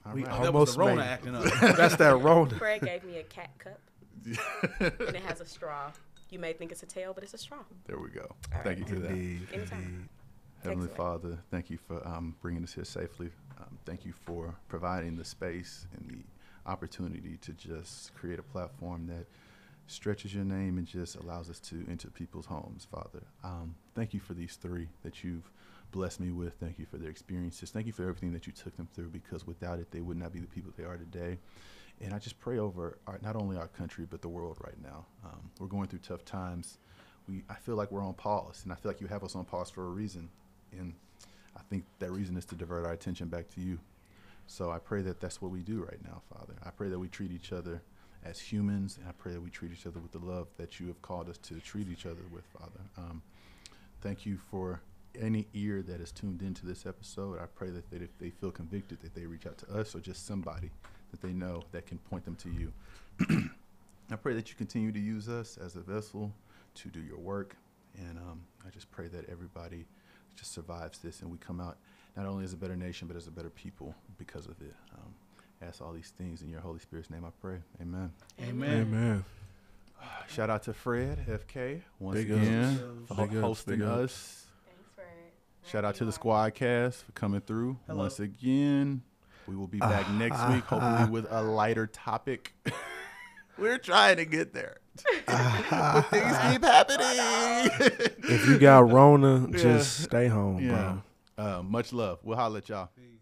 All
We
right.
are-
That was
Almost
the Rona
made
acting up. [LAUGHS]
That's that Rona.
Fred gave me a cat cup, [LAUGHS] and it has a straw. You may think it's a tail, but it's a straw.
there we go.
All
Thank you for that.
Indeed,
Anytime.
indeed.
Heavenly
Excellent.
Father, thank you for um, bringing us here safely. Um, thank you for providing the space and the opportunity to just create a platform that stretches your name and just allows us to enter people's homes, Father. Um, thank you for these three that you've blessed me with. Thank you for their experiences. Thank you for everything that you took them through because without it, they would not be the people they are today. And I just pray over our, not only our country, but the world right now. Um, we're going through tough times. We, I feel like we're on pause, and I feel like you have us on pause for a reason. And I think that reason is to divert our attention back to you. So I pray that that's what we do right now, Father. I pray that we treat each other as humans, and I pray that we treat each other with the love that you have called us to treat each other with, Father. Um, thank you for any ear that is tuned into this episode. I pray that they, if they feel convicted, that they reach out to us or just somebody that they know that can point them to you. [CLEARS THROAT] I pray that you continue to use us as a vessel to do your work. And um, I just pray that everybody just survives this and we come out not only as a better nation, but as a better people because of it. Um, ask all these things in your Holy Spirit's name, I pray. Amen.
Amen.
Amen.
Shout out to Fred, FK, once
Big
again, for
Big
hosting
big ups.
us.
Thanks, Fred.
Shout out to the Squadcast for coming through
Hello.
once again. We will be ah, back next week, ah, hopefully ah. with a lighter topic. [LAUGHS] We're trying to get there, but things keep happening.
If you got Rona, [LAUGHS]
Yeah.
just stay home,
yeah.
bro.
Uh, much love. We'll holler at y'all.
Peace.